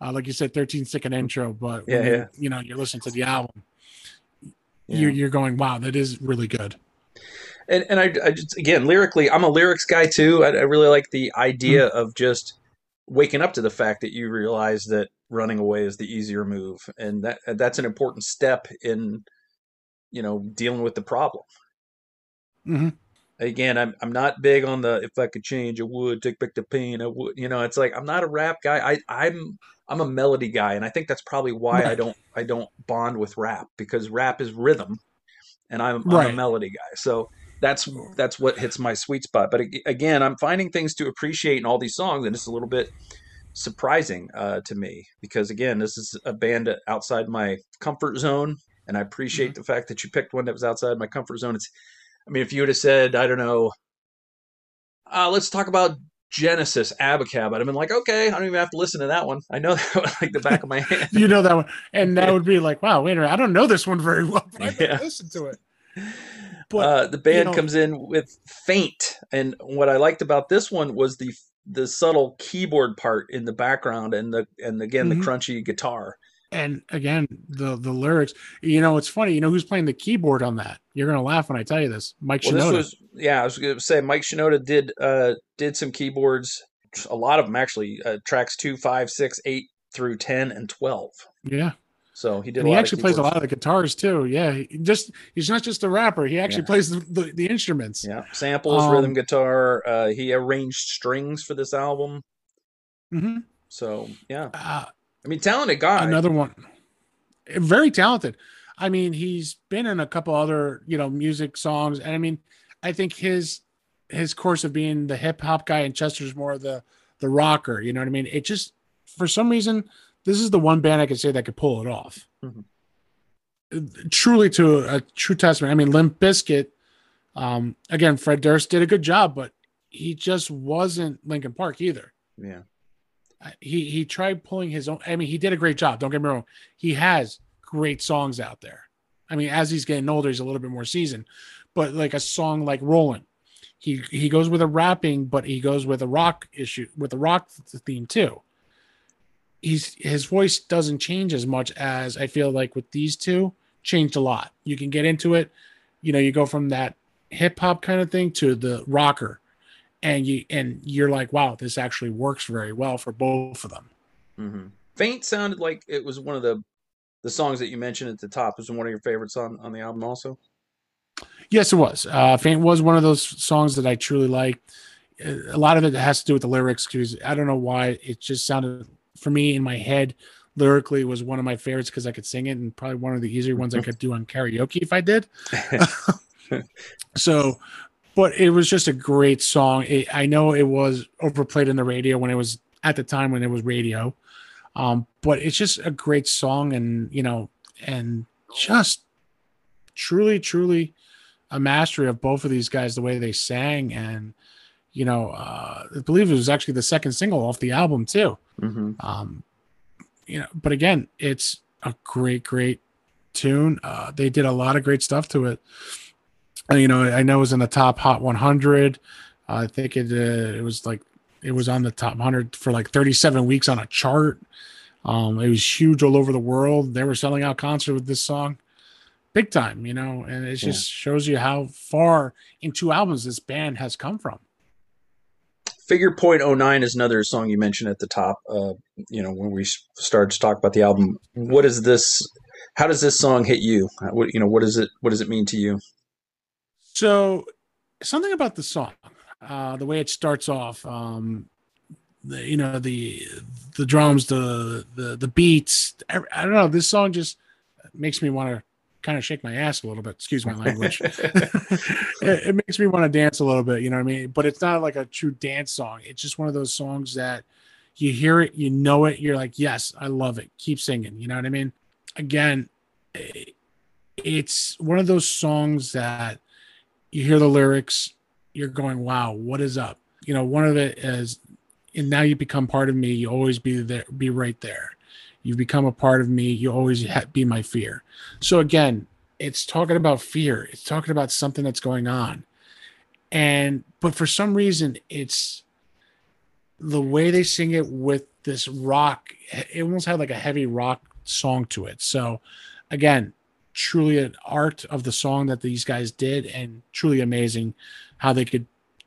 uh, like you said 13 second intro but when Yeah, you, yeah. you know you're listening to the album Yeah. you're, you're going wow that is really good and and I, I just again lyrically, I'm a lyrics guy too. I, I really like the idea Hmm. of just waking up to the fact that you realize that running away is the easier move, and that that's an important step in you know dealing with the problem. Mhm. Again, I'm I'm not big on the if I could change, I would take back the pain. I would, you know. It's like I'm not a rap guy. I I'm I'm a melody guy, and I think that's probably why I don't I don't bond with rap because rap is rhythm, and I'm, I'm a melody guy. So that's that's what hits my sweet spot. But again, I'm finding things to appreciate in all these songs, and it's a little bit surprising uh, to me because again, this is a band outside my comfort zone, and I appreciate the fact that you picked one that was outside my comfort zone. It's, I mean, if you would have said, I don't know, uh, let's talk about Genesis, Abacab, I'd have been like, okay, I don't even have to listen to that one. I know that one like the back of my hand. you know that one and that would be like wow wait a minute i don't know this one very well but i Yeah. listen to it but uh, the band know- comes in with faint, and what I liked about this one was the the subtle keyboard part in the background, and the and again Mhm. the crunchy guitar. and again the the lyrics you know it's funny you know who's playing the keyboard on that you're gonna laugh when i tell you this mike Well, Shinoda. this was yeah, I was going to say Mike Shinoda did uh did some keyboards, a lot of them actually, uh, tracks two, five, six, eight through ten and twelve. yeah So he did. and a he actually plays a lot of the guitars too yeah he just he's not just a rapper he actually Yeah. plays the, the, the instruments Yeah, samples, Um, rhythm guitar. Uh, he arranged strings for this album. Mhm. So yeah, uh, I mean, talented guy. another one very talented i mean he's been in a couple other you know music songs and i mean i think his his course of being the hip hop guy and chester's more of the the rocker you know what i mean it just for some reason this is the one band i could say that could pull it off Mhm. truly to a true testament i mean limp bizkit um again fred durst did a good job but he just wasn't linkin park either yeah. He he tried pulling his own. I mean, he did a great job. Don't get me wrong. He has great songs out there. I mean, as he's getting older, he's a little bit more seasoned. But like a song like "Rollin'," he he goes with a rapping, but he goes with a rock issue with a rock theme too. He's his voice doesn't change as much as I feel like with these two changed a lot. You can get into it. You know, you go from that hip hop kind of thing to the rocker and you and you're like wow this actually works very well for both of them hmm Faint sounded like it was one of the the songs that you mentioned at the top. Was one of your favorites on on the album also. yes it was uh faint was one of those songs that i truly like a lot of it has to do with the lyrics because i don't know why it just sounded for me in my head lyrically was one of my favorites because i could sing it and probably one of the easier ones i could do on karaoke if i did. So but it was just a great song. It, i know it was overplayed in the radio when it was at the time when it was radio um but it's just a great song and you know and just truly truly a mastery of both of these guys the way they sang and you know uh i believe it was actually the second single off the album too. Mm-hmm. um you know but again it's a great great tune. Uh they did a lot of great stuff to it. And, you know i know it was in the top hot 100 i think it uh, it was like it was on the top 100 for like 37 weeks on a chart. Um it was huge all over the world. They were selling out concerts with this song big time you know and it just shows you how far in two albums this band has come from Figure Point Oh Nine is another song you mentioned at the top. Uh, you know, when we started to talk about the album, what is this? How does this song hit you? Uh, What you know? What is it? What does it mean to you? So, something about the song, uh, the way it starts off, um, the, you know, the the drums, the the the beats. I, I don't know. This song just makes me want to kind of shake my ass a little bit. Excuse my language. it, it makes me want to dance a little bit. You know what I mean? But it's not like a true dance song. It's just one of those songs that you hear it, you know it, you're like, yes, I love it. Keep singing. You know what I mean? again, it's one of those songs that you hear the lyrics, you're going, "Wow, what is up?" You know, one of it is, and now you become part of me. You always be there, be right there. You've become a part of me. You always be my fear. So again, it's talking about fear. It's talking about something that's going on, and but for some reason, it's the way they sing it with this rock. It almost had like a heavy rock song to it. So again, truly an art of the song that these guys did, and truly amazing how they could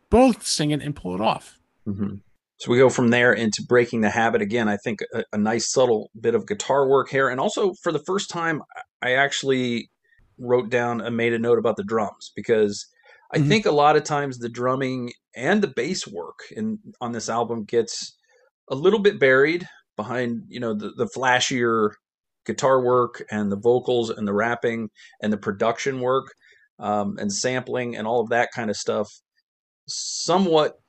both sing it and pull it off. Mm-hmm. So we go from there into breaking the habit again. I think a, a, nice subtle bit of guitar work here, and also for the first time, I actually wrote down and made a note about the drums because I mm-hmm. think a lot of times the drumming and the bass work in on this album gets a little bit buried behind you know the, the flashier guitar work and the vocals and the rapping and the production work um, and sampling and all of that kind of stuff somewhat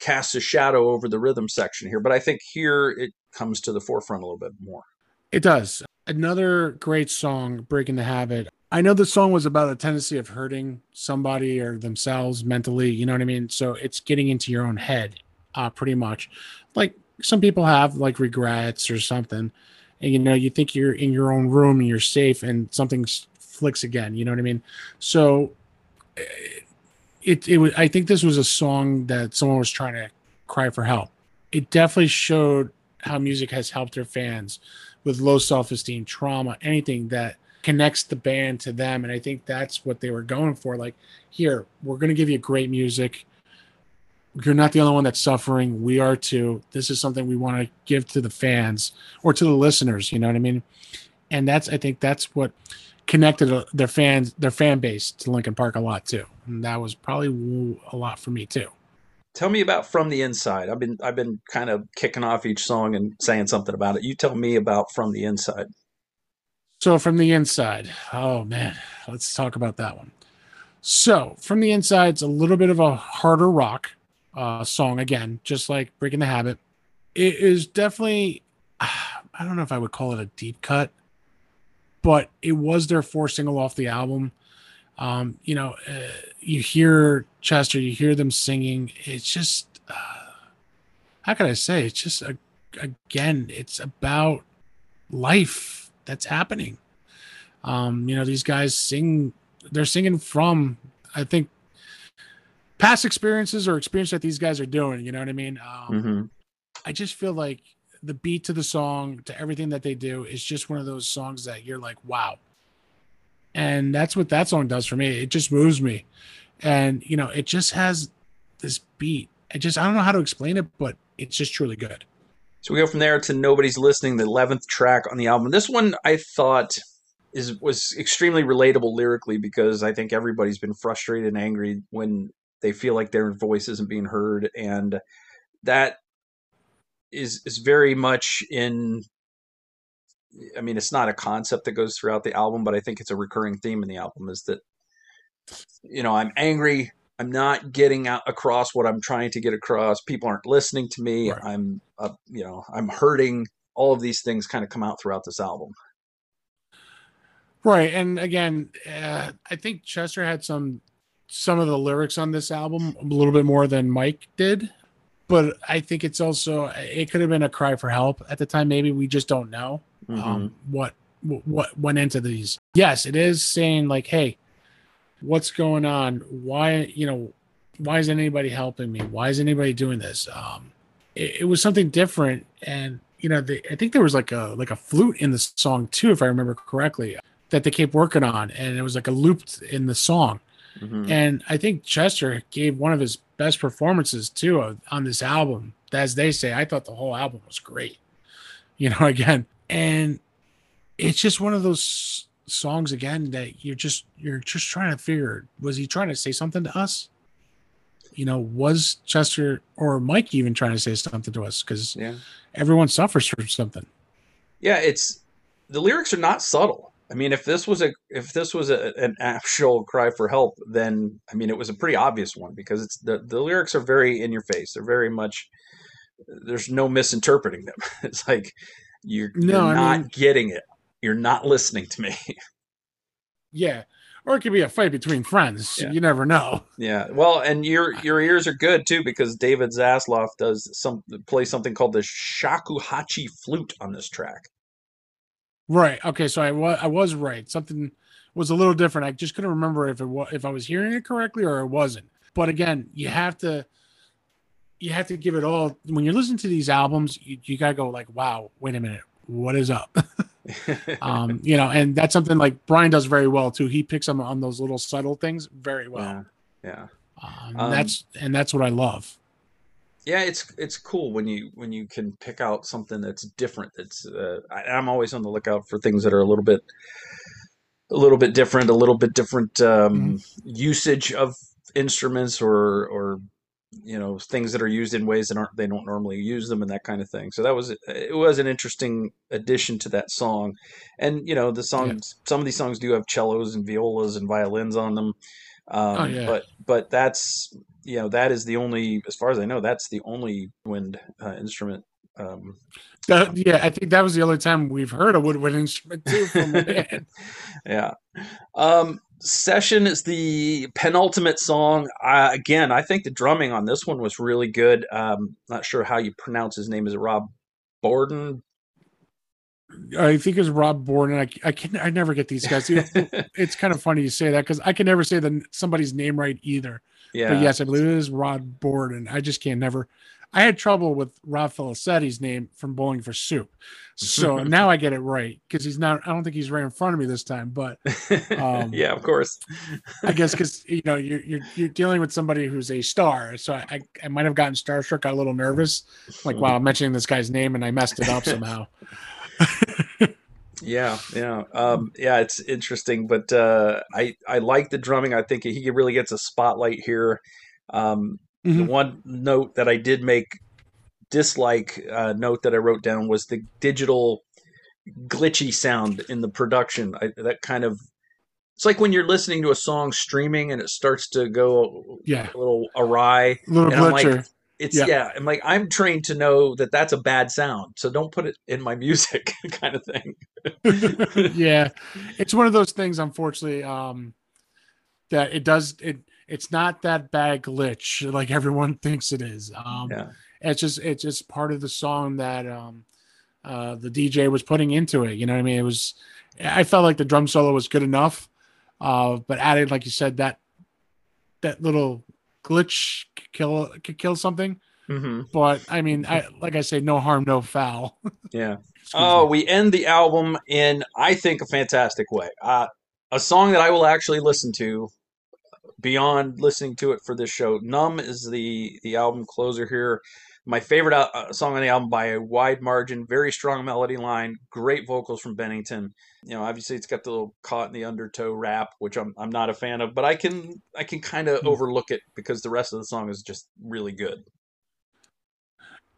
casts a shadow over the rhythm section here but i think here it comes to the forefront a little bit more. It does. Another great song breaking the habit. I know the song was about a tendency of hurting somebody or themselves mentally you know what i mean? So it's getting into your own head uh, pretty much. Like some people have like regrets or something. And you know you think you're in your own room and you're safe and something flicks again you know what i mean? So it it was i think this was a song that someone was trying to cry for help it definitely showed how music has helped their fans with low self-esteem trauma anything that connects the band to them and i think that's what they were going for like here we're going to give you great music you're not the only one that's suffering. We are too. This is something we want to give to the fans or to the listeners. You know what I mean? And that's I think that's what connected their fans, their fan base to Linkin Park a lot too. And that was probably a lot for me too. Tell me about From the Inside. I've been I've been kind of kicking off each song and saying something about it. You tell me about From the Inside. So from the inside, oh man, let's talk about that one. So from the inside, it's a little bit of a harder rock uh, song again, just like Breaking the Habit. It is definitely, I don't know if I would call it a deep cut, but it was their fourth single off the album. Um, you know, uh, you hear Chester, you hear them singing. It's just, uh, how can I say? It's just, a, again, it's about life that's happening. Um, you know, these guys sing, they're singing from, I think past experiences or experience that these guys are doing. You know what I mean? Um, mm-hmm. I just feel like the beat to the song to everything that they do is just one of those songs that you're like, wow. And that's what that song does for me. It just moves me. And, you know, it just has this beat. I just, I don't know how to explain it, but it's just truly good. So we go from there to Nobody's Listening, the 11th track on the album. This one I thought is was extremely relatable lyrically because I think everybody's been frustrated and angry when they feel like their voice isn't being heard, and that is is very much in. I mean, it's not a concept that goes throughout the album, but I think it's a recurring theme in the album. Is that you know I'm angry. I'm not getting out across what I'm trying to get across. People aren't listening to me. Right. I'm, uh, you know, I'm hurting. All of these things kind of come out throughout this album. Right, and again, uh, I think Chester had some some of the lyrics on this album a little bit more than Mike did. But I think it's also it could have been a cry for help at the time. Maybe we just don't know mm-hmm. um, what what went into these. Yes, it is saying like, "Hey, what's going on? Why you know why isn't anybody helping me? Why is anybody doing this?" Um, it, it was something different, and you know, the, I think there was like a like a flute in the song too, if I remember correctly, that they kept working on, and it was like a looped in the song Mm-hmm. And I think Chester gave one of his best performances too on this album. As they say, I thought the whole album was great. You know, again, and it's just one of those songs again that you're just you're just trying to figure was he trying to say something to us? You know, was Chester or Mike even trying to say something to us? Because yeah. everyone suffers from something. Yeah, it's the lyrics are not subtle I mean, if this was a if this was a, an actual cry for help, then I mean, it was a pretty obvious one because it's the the lyrics are very in your face. They're very much there's no misinterpreting them. It's like you're, no, you're not mean, getting it. you're not listening to me. Yeah. Or it could be a fight between friends. Yeah. You never know. yeah. Well, and your your ears are good too because David Zasloff does some play something called the shakuhachi flute on this track. Right. Okay. So I was I was right. Something was a little different. I just couldn't remember if it was if I was hearing it correctly or it wasn't. But again, you have to you have to give it all when you're listening to these albums. You, you gotta go like, wow, wait a minute, what is up? um, you know, and that's something like Brian does very well too. He picks them on those little subtle things very well. yeah. Yeah. Um, Um, that's and that's what I love. Yeah it's it's cool when you when you can pick out something that's different that's uh, I, i'm always on the lookout for things that are a little bit a little bit different a little bit different um, usage of instruments or or you know things that are used in ways that aren't they don't normally use them and that kind of thing. So that was it was an interesting addition to that song. And you know the songs some of these songs do have cellos and violas and violins on them um, Oh, yeah. but but that's you know that is the only as far as i know that's the only wind uh, instrument um, That, yeah, I think that was the only time we've heard a woodwind instrument too from yeah. Um, Session is the penultimate song. Uh, again, I think the drumming on this one was really good. Um, not sure how you pronounce his name. Is it Rob Bourdon? I think it's Rob Bourdon. I, I can I never get these guys. It's kind of funny you say that because I can never say the somebody's name right either. Yeah. But yes, I believe it is Rod Bourdon. I just can't never. I had trouble with Rob Felicetti's name from Bowling for Soup, so now I get it right because he's not. I don't think he's right in front of me this time, but um, yeah, of course. I guess because you know you're, you're you're dealing with somebody who's a star, so I I, I might have gotten starstruck, got a little nervous, like wow, I'm mentioning this guy's name and I messed it up somehow. Yeah, yeah, um, yeah. It's interesting, but uh, I I like the drumming. I think he really gets a spotlight here. Um, The Mhm. one note that I did make dislike uh, note that I wrote down was the digital glitchy sound in the production. I, that kind of it's like when you're listening to a song streaming and it starts to go Yeah, a little awry. A little And I'm like, glitcher. It's Yeah. yeah. I'm like I'm trained to know that that's a bad sound, so don't put it in my music, kind of thing. yeah it's one of those things unfortunately um that it does it it's not that bad glitch like everyone thinks it is um Yeah. it's just it's just part of the song that um uh the dj was putting into it you know what i mean it was i felt like the drum solo was good enough uh but added like you said that that little glitch kill could kill something hmm but i mean i like i say no harm no foul Yeah. Oh, me. we end the album in, I think, a fantastic way. Uh, a song that I will actually listen to beyond listening to it for this show. Numb is the the album closer here. My favorite uh, song on the album by a wide margin. Very strong melody line. Great vocals from Bennington. You know, obviously it's got the little caught in the undertow rap, which I'm I'm not a fan of, but I can I can kind of Hmm. overlook it because the rest of the song is just really good.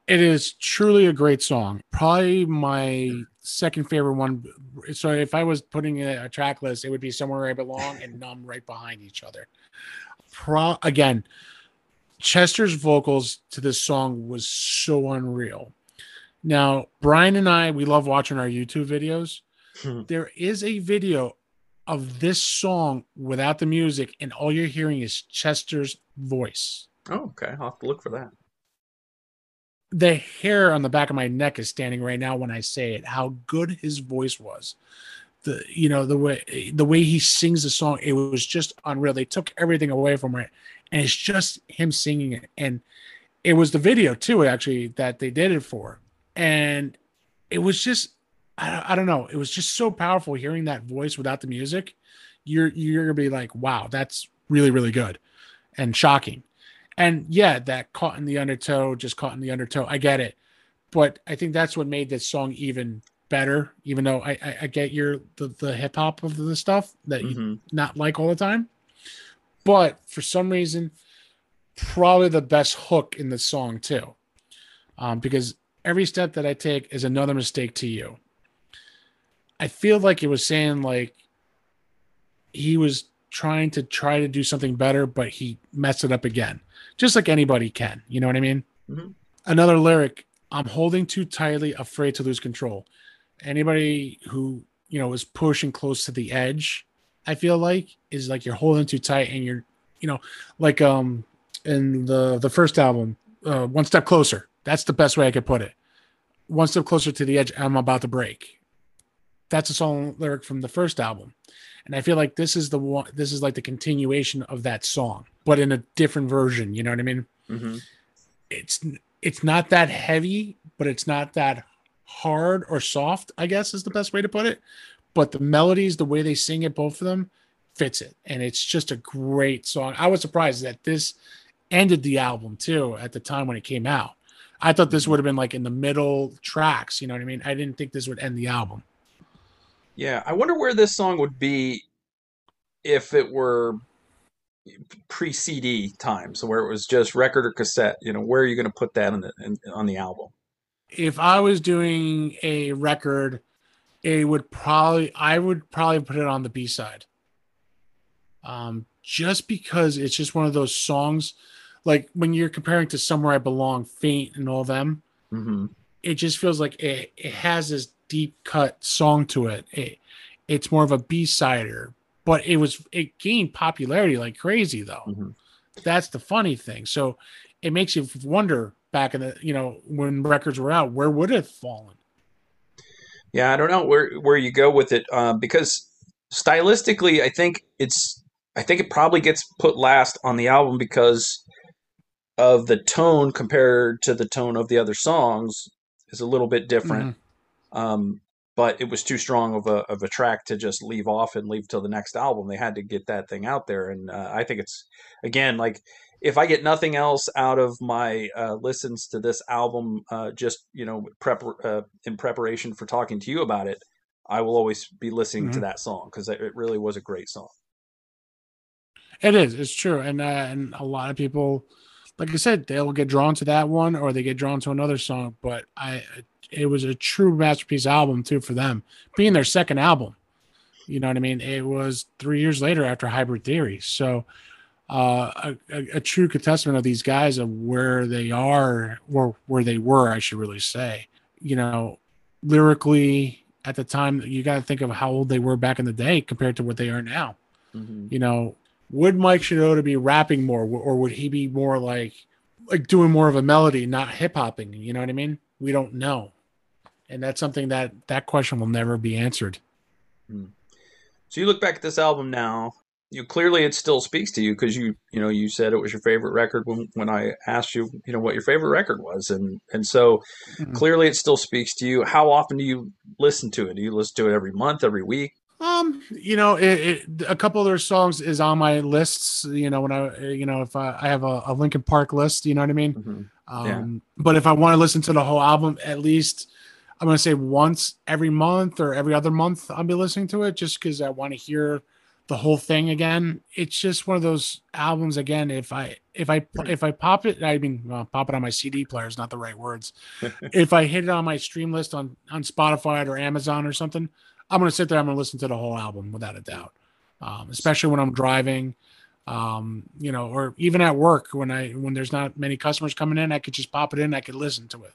It is truly a great song. Probably my second favorite one. So if I was putting a, a track list, it would be somewhere I belong and numb right behind each other. Pro again, Chester's vocals to this song was so unreal. Now, Brian and I, we love watching our YouTube videos. Hmm. there is a video of this song without the music, and all you're hearing is Chester's voice. Oh, okay. I'll have to look for that. the hair on the back of my neck is standing right now when I say it. How good his voice was. The you know the way the way he sings the song, it was just unreal. They took everything away from it, and it's just him singing it. And it was the video too, actually, that they did it for. And it was just I, I don't know. It was just so powerful hearing that voice without the music. You're you're gonna be like, wow, that's really really good and shocking. And yeah, that caught in the undertow, just caught in the undertow. I get it, but I think that's what made this song even better. Even though I I, I get your the, the hip hop of the stuff that you Mhm. not like all the time, but for some reason, probably the best hook in the song too, um, because every step that I take is another mistake to you. I feel like it was saying like he was trying to try to do something better, but he messed it up again, just like anybody can. You know what I mean? Mhm. Another lyric: "I'm holding too tightly, afraid to lose control." Anybody who you know, is pushing close to the edge. I feel like is like you're holding too tight and you're, you know, like um in the the first album, uh, one step closer. That's the best way I could put it. One step closer to the edge. I'm about to break. That's a song lyric from the first album, and I feel like this is the one. This is like the continuation of that song, but in a different version. You know what I mean? Mm-hmm. It's it's not that heavy, but it's not that hard or soft. I guess is the best way to put it. But the melodies, the way they sing it, both of them fits it, and it's just a great song. I was surprised that this ended the album too at the time when it came out. I thought this would have been like in the middle tracks. You know what I mean? I didn't think this would end the album. Yeah, I wonder where this song would be if it were pre CD time, so where it was just record or cassette. You know, where are you going to put that in the in, on the album? If I was doing a record, it would probably I would probably put it on the B side. Um, just because it's just one of those songs, like when you're comparing to "Somewhere I Belong," "Faint," and all them. Mm-hmm. It just feels like it, it has this deep cut song to it. it it's more of a b-sider but it was it gained popularity like crazy though mm-hmm. that's the funny thing so it makes you wonder back in the you know when records were out where would it have fallen yeah i don't know where where you go with it um, because stylistically i think it's i think it probably gets put last on the album because of the tone compared to the tone of the other songs is a little bit different mm-hmm. Um, but it was too strong of a of a track to just leave off and leave till the next album. They had to get that thing out there, and uh, I think it's again like if I get nothing else out of my uh, listens to this album, uh, just you know, prep uh, in preparation for talking to you about it, I will always be listening mm-hmm. to that song because it really was a great song. It is. It's true, and uh, and a lot of people, like I said, they'll get drawn to that one or they get drawn to another song. But I it was a true masterpiece album too for them, being their second album. You know what I mean? It was three years later after Hybrid Theory, so uh, a, a, true testament of these guys of where they are or where they were, I should really say. You know, lyrically at the time, you got to think of how old they were back in the day compared to what they are now. Mm-hmm. You know, would Mike Shinoda be rapping more, or would he be more like like doing more of a melody, not hip hopping? You know what I mean? We don't know and that's something that that question will never be answered. Hmm. So you look back at this album now. You clearly it still speaks to you because you you know you said it was your favorite record when when I asked you you know what your favorite record was and and so mm-hmm. clearly it still speaks to you. How often do you listen to it? Do you listen to it every month, every week? Um, you know, it, it, a couple of their songs is on my lists. You know, when I, you know, if I, I have a, a Linkin Park list, you know what I mean. Mm-hmm. Um, yeah. but if I want to listen to the whole album, at least I'm going to say once every month or every other month I'll be listening to it just because I want to hear the whole thing again. It's just one of those albums again. If I if I if I pop it, I mean well, pop it on my CD player is not the right words. if I hit it on my stream list on on Spotify or Amazon or something, I'm to sit there. I'm to listen to the whole album without a doubt. Um, especially when I'm driving, um, you know, or even at work when I when there's not many customers coming in, I could just pop it in. I could listen to it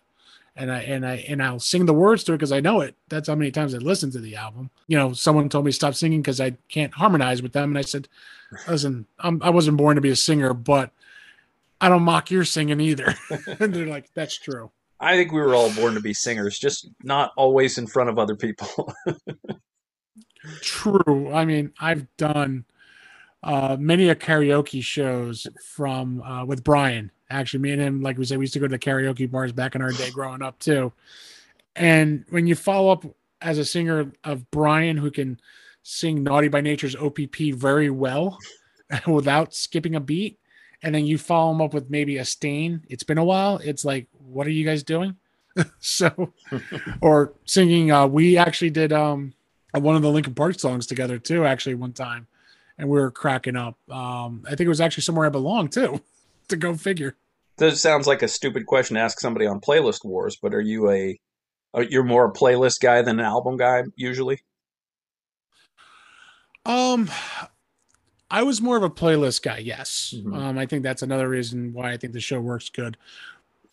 and I and I and I'll sing the words to it because I know it. That's how many times I listened to the album. You know, someone told me stop singing because I can't harmonize with them, and I said, "Listen, I'm, I was not born to be a singer, but I don't mock your singing either." and they're like, "That's true." I think we were all born to be singers, just not always in front of other people. true. I mean, I've done uh, many a karaoke shows from uh, with Brian Actually, me and him, like we said, we used to go to the karaoke bars back in our day growing up too. And when you follow up as a singer of Brian, who can sing Naughty by Nature's OPP very well without skipping a beat, and then you follow him up with maybe a Staind, it's been a while. It's like, what are you guys doing? so, or singing. Uh, we actually did um, one of the Linkin Park songs together too, actually, one time, and we were cracking up. Um, I think it was actually somewhere I belong too to go figure. This sounds like a stupid question to ask somebody on Playlist Wars, but are you a you're more a playlist guy than an album guy usually? Um, I was more of a playlist guy. Yes, mm-hmm. um, I think that's another reason why I think the show works good.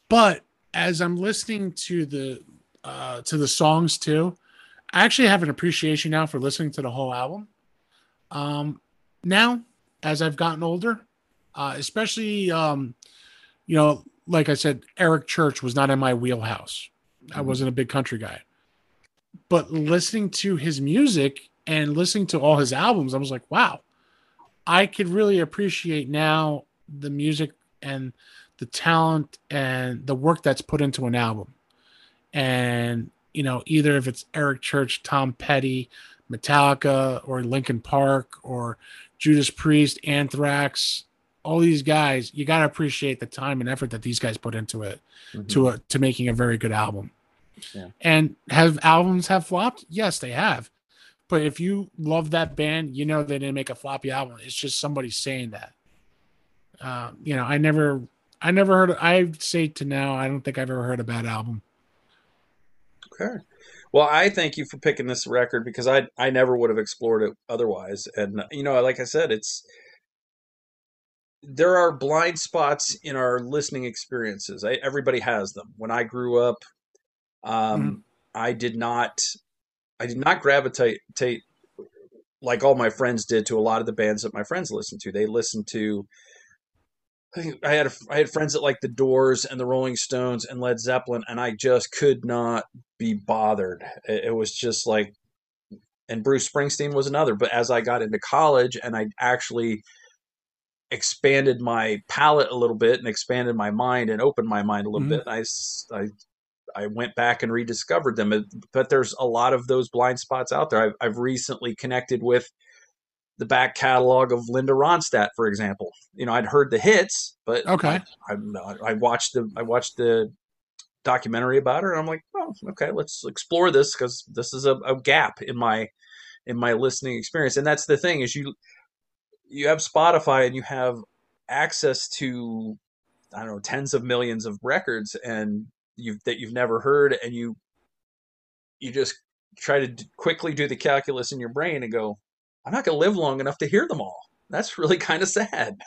But as I'm listening to the uh, to the songs too, I actually have an appreciation now for listening to the whole album. Um, now, as I've gotten older, uh, especially, um, you know, like I said, Eric Church was not in my wheelhouse. I Mhm. wasn't a big country guy. But listening to his music and listening to all his albums, I was like, wow, I could really appreciate now the music and the talent and the work that's put into an album. And, you know, either if it's Eric Church, Tom Petty, Metallica, or Linkin Park, or Judas Priest, Anthrax, all these guys, you got to appreciate the time and effort that these guys put into it Mhm. to a, to making a very good album. Yeah. And have albums have flopped? Yes, they have. But if you love that band, you know they didn't make a floppy album. It's just somebody saying that. Uh, you know, I never, I never heard. I'd say to now, I don't think I've ever heard a bad album. Okay. Well, I thank you for picking this record because I I never would have explored it otherwise. And you know, like I said, it's there are blind spots in our listening experiences. I, everybody has them. When I grew up, um, I did not I did not gravitate tate like all my friends did to a lot of the bands that my friends listened to. They listened to I had a, I had friends that liked the Doors and the Rolling Stones and Led Zeppelin, and I just could not be bothered. It, it was just like, and Bruce Springsteen was another. But as I got into college and I actually expanded my palette a little bit and expanded my mind and opened my mind a little Mhm. bit, I went back and rediscovered them. But there's a lot of those blind spots out there. I've, I've recently connected with the back catalog of Linda Ronstadt, for example. You know, I'd heard the hits, but Okay. I, I, I watched the I watched the documentary about her, and I'm like, oh, okay, let's explore this because this is a, a gap in my in my listening experience. And that's the thing is you you have Spotify and you have access to I don't know tens of millions of records and you've that you've never heard, and you you just try to d- quickly do the calculus in your brain and go, I'm not going to live long enough to hear them all. That's really kind of sad.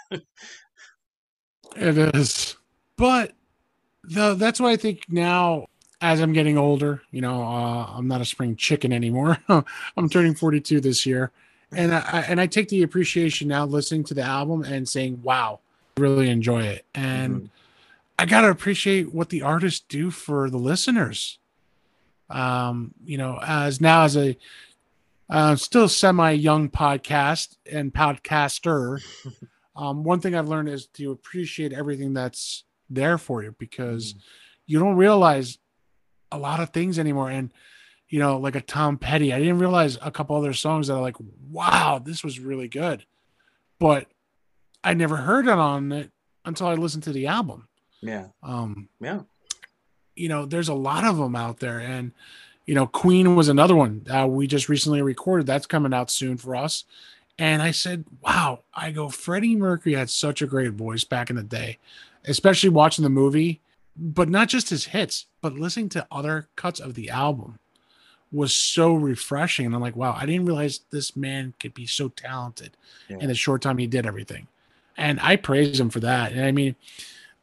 It is, but the that's why I think now, as I'm getting older, you know, uh, I'm not a spring chicken anymore. I'm turning 42 this year, and I and I take the appreciation now listening to the album and saying, "Wow, really enjoy it." And Mhm. I gotta appreciate what the artists do for the listeners. Um, you know, as now as a uh, still semi young podcast and podcaster, um, one thing I've learned is to appreciate everything that's there for you because you don't realize a lot of things anymore. And you know, like a Tom Petty, I didn't realize a couple other songs that are like, wow, this was really good, but I never heard it on it until I listened to the album. Yeah. Um, Yeah. you know, there's a lot of them out there, and you know, Queen was another one uh, we just recently recorded. That's coming out soon for us. And I said, "Wow!" I go, Freddie Mercury had such a great voice back in the day, especially watching the movie, but not just his hits, but listening to other cuts of the album was so refreshing. And I'm like, "Wow!" I didn't realize this man could be so talented Yeah. in the short time he did everything, and I praise him for that. And I mean,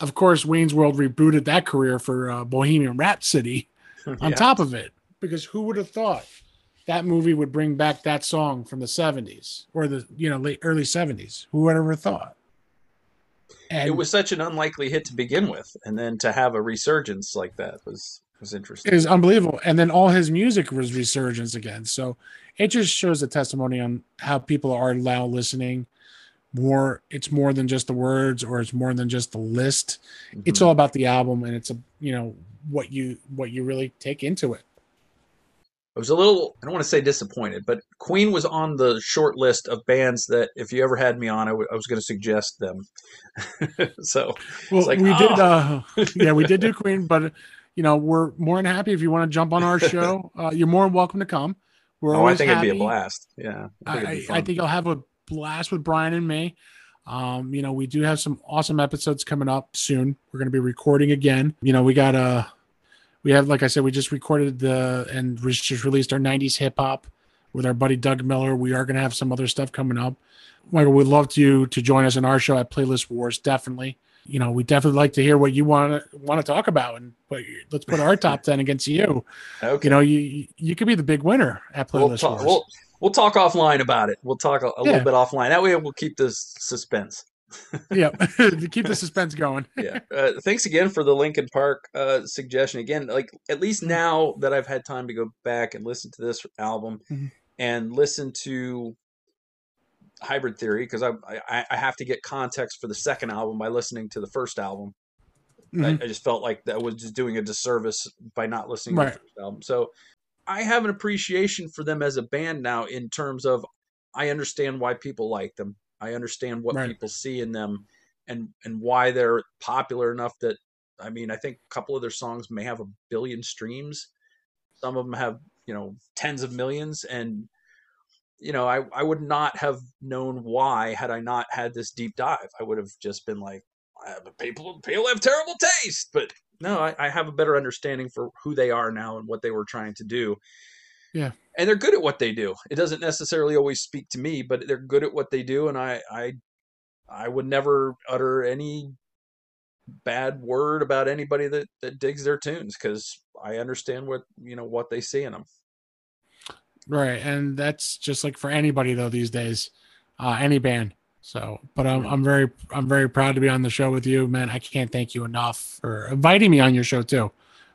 of course, Wayne's World rebooted that career for uh, Bohemian Rhapsody on Yeah. top of it because who would have thought that movie would bring back that song from the 70s or the you know late early 70s who would ever thought and it was such an unlikely hit to begin with, and then to have a resurgence like that was was interesting. is unbelievable and then all his music was resurgence again so it just shows a testimony on how people are now listening more it's more than just the words or it's more than just the list it's Mhm. all about the album and it's a you know what you what you really take into it I was a little I don't want to say disappointed, but Queen was on the short list of bands that if you ever had me on, I, w- I was going to suggest them. so Well, like, we did. oh. Uh, yeah, we did do Queen, but you know, we're more than happy if you want to jump on our show. Uh, you're more than welcome to come. We're oh, I think happy. it'd be a blast. Yeah, I think, it'd I, be I fun. think I'll have a blast with Brian and me. Um, you know, we do have some awesome episodes coming up soon. We're going to be recording again. You know, we got uh we have, like I said, we just recorded the and we just released our '90s hip hop with our buddy Doug Miller. We are going to have some other stuff coming up. Michael, we'd love you to join us in our show at Playlist Wars. Definitely, you know, we definitely like to hear what you want to want to talk about, and but let's put our top ten against you. Okay. You know, you you could be the big winner at we'll Playlist Wars. we'll, we'll talk offline about it. We'll talk a, a Yeah. little bit offline. That way we'll keep this suspense. yeah, keep the suspense going. yeah. Uh, thanks again for the Linkin Park uh, suggestion. Again, like at least Mm. now that I've had time to go back and listen to this album Mhm. and listen to Hybrid Theory because I, I I have to get context for the second album by listening to the first album. I, Mhm. I just felt like that was just doing a disservice by not listening to the first album. So I have an appreciation for them as a band now in terms of I understand why people like them. I understand what Right. people see in them and and why they're popular enough that I mean, I think a couple of their songs may have a billion streams. Some of them have, you know, tens of millions and you know, I, I would not have known why had I not had this deep dive. I would have just been like, "Ah, people people have terrible taste. But no, I, I have a better understanding for who they are now and what they were trying to do. Yeah. And they're good at what they do. It doesn't necessarily always speak to me, but they're good at what they do, and I I I would never utter any bad word about anybody that, that digs their tunes because I understand what you know what they see in them. Right, and that's just like for anybody though these days, uh, any band. So, but I'm I'm very I'm very proud to be on the show with you, man. I can't thank you enough for inviting me on your show too.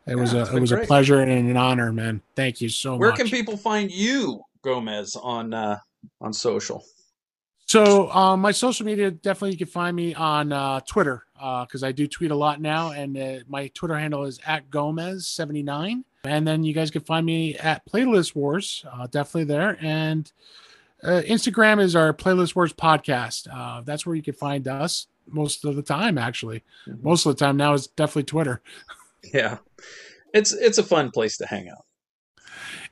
It was a it was a pleasure and an honor, man. Thank you so Where much. Where can people find you, Gomez, on uh, on social? So um, my social media definitely you can find me on uh, Twitter because I do tweet a lot now, and uh, my Twitter handle is at Gomez seventy nine. And then you guys can find me at Playlist Wars, uh, definitely there. And uh, Instagram is our Playlist Wars podcast. Uh, that's where you can find us most of the time. Actually, Mhm. most of the time now is definitely Twitter. Yeah, it's it's a fun place to hang out.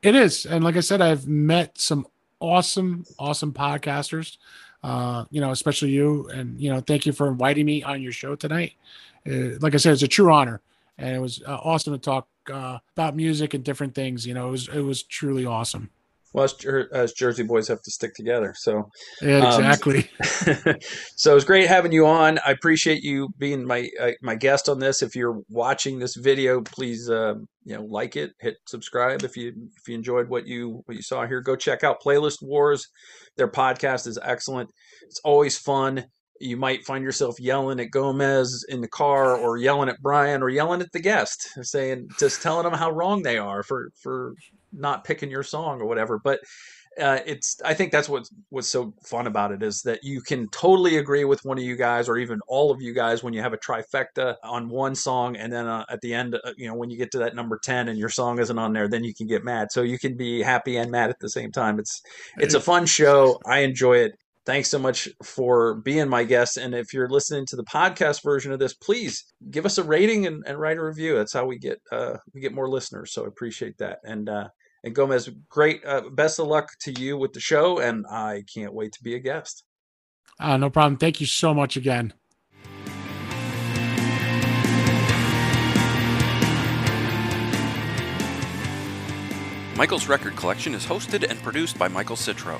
It is, and like I said, I've met some awesome, awesome podcasters. Uh, you know, especially you, and you know, thank you for inviting me on your show tonight. Uh, like I said, it's a true honor, and it was uh, awesome to talk uh, about music and different things. You know, it was it was truly awesome. Well, as, Jer- as Jersey boys have to stick together, so Yeah, Um, exactly. so it was great having you on. I appreciate you being my uh, my guest on this. If you're watching this video, please uh, you know like it, hit subscribe if you if you enjoyed what you what you saw here. Go check out Playlist Wars. Their podcast is excellent. It's always fun. You might find yourself yelling at Gomez in the car, or yelling at Brian, or yelling at the guest, saying just telling them how wrong they are for for not picking your song or whatever. But uh, it's I think that's what's what's so fun about it is that you can totally agree with one of you guys or even all of you guys when you have a trifecta on one song and then uh, at the end uh, you know when you get to that number 10 and your song isn't on there then you can get mad. So you can be happy and mad at the same time. It's it's a fun show. I enjoy it thanks so much for being my guest and if you're listening to the podcast version of this please give us a rating and, and write a review that's how we get uh, we get more listeners so I appreciate that and uh, and Gomez, great. Uh, best of luck to you with the show, and I can't wait to be a guest. Uh, no problem. Thank you so much again. Michael's Record Collection is hosted and produced by Michael Citro.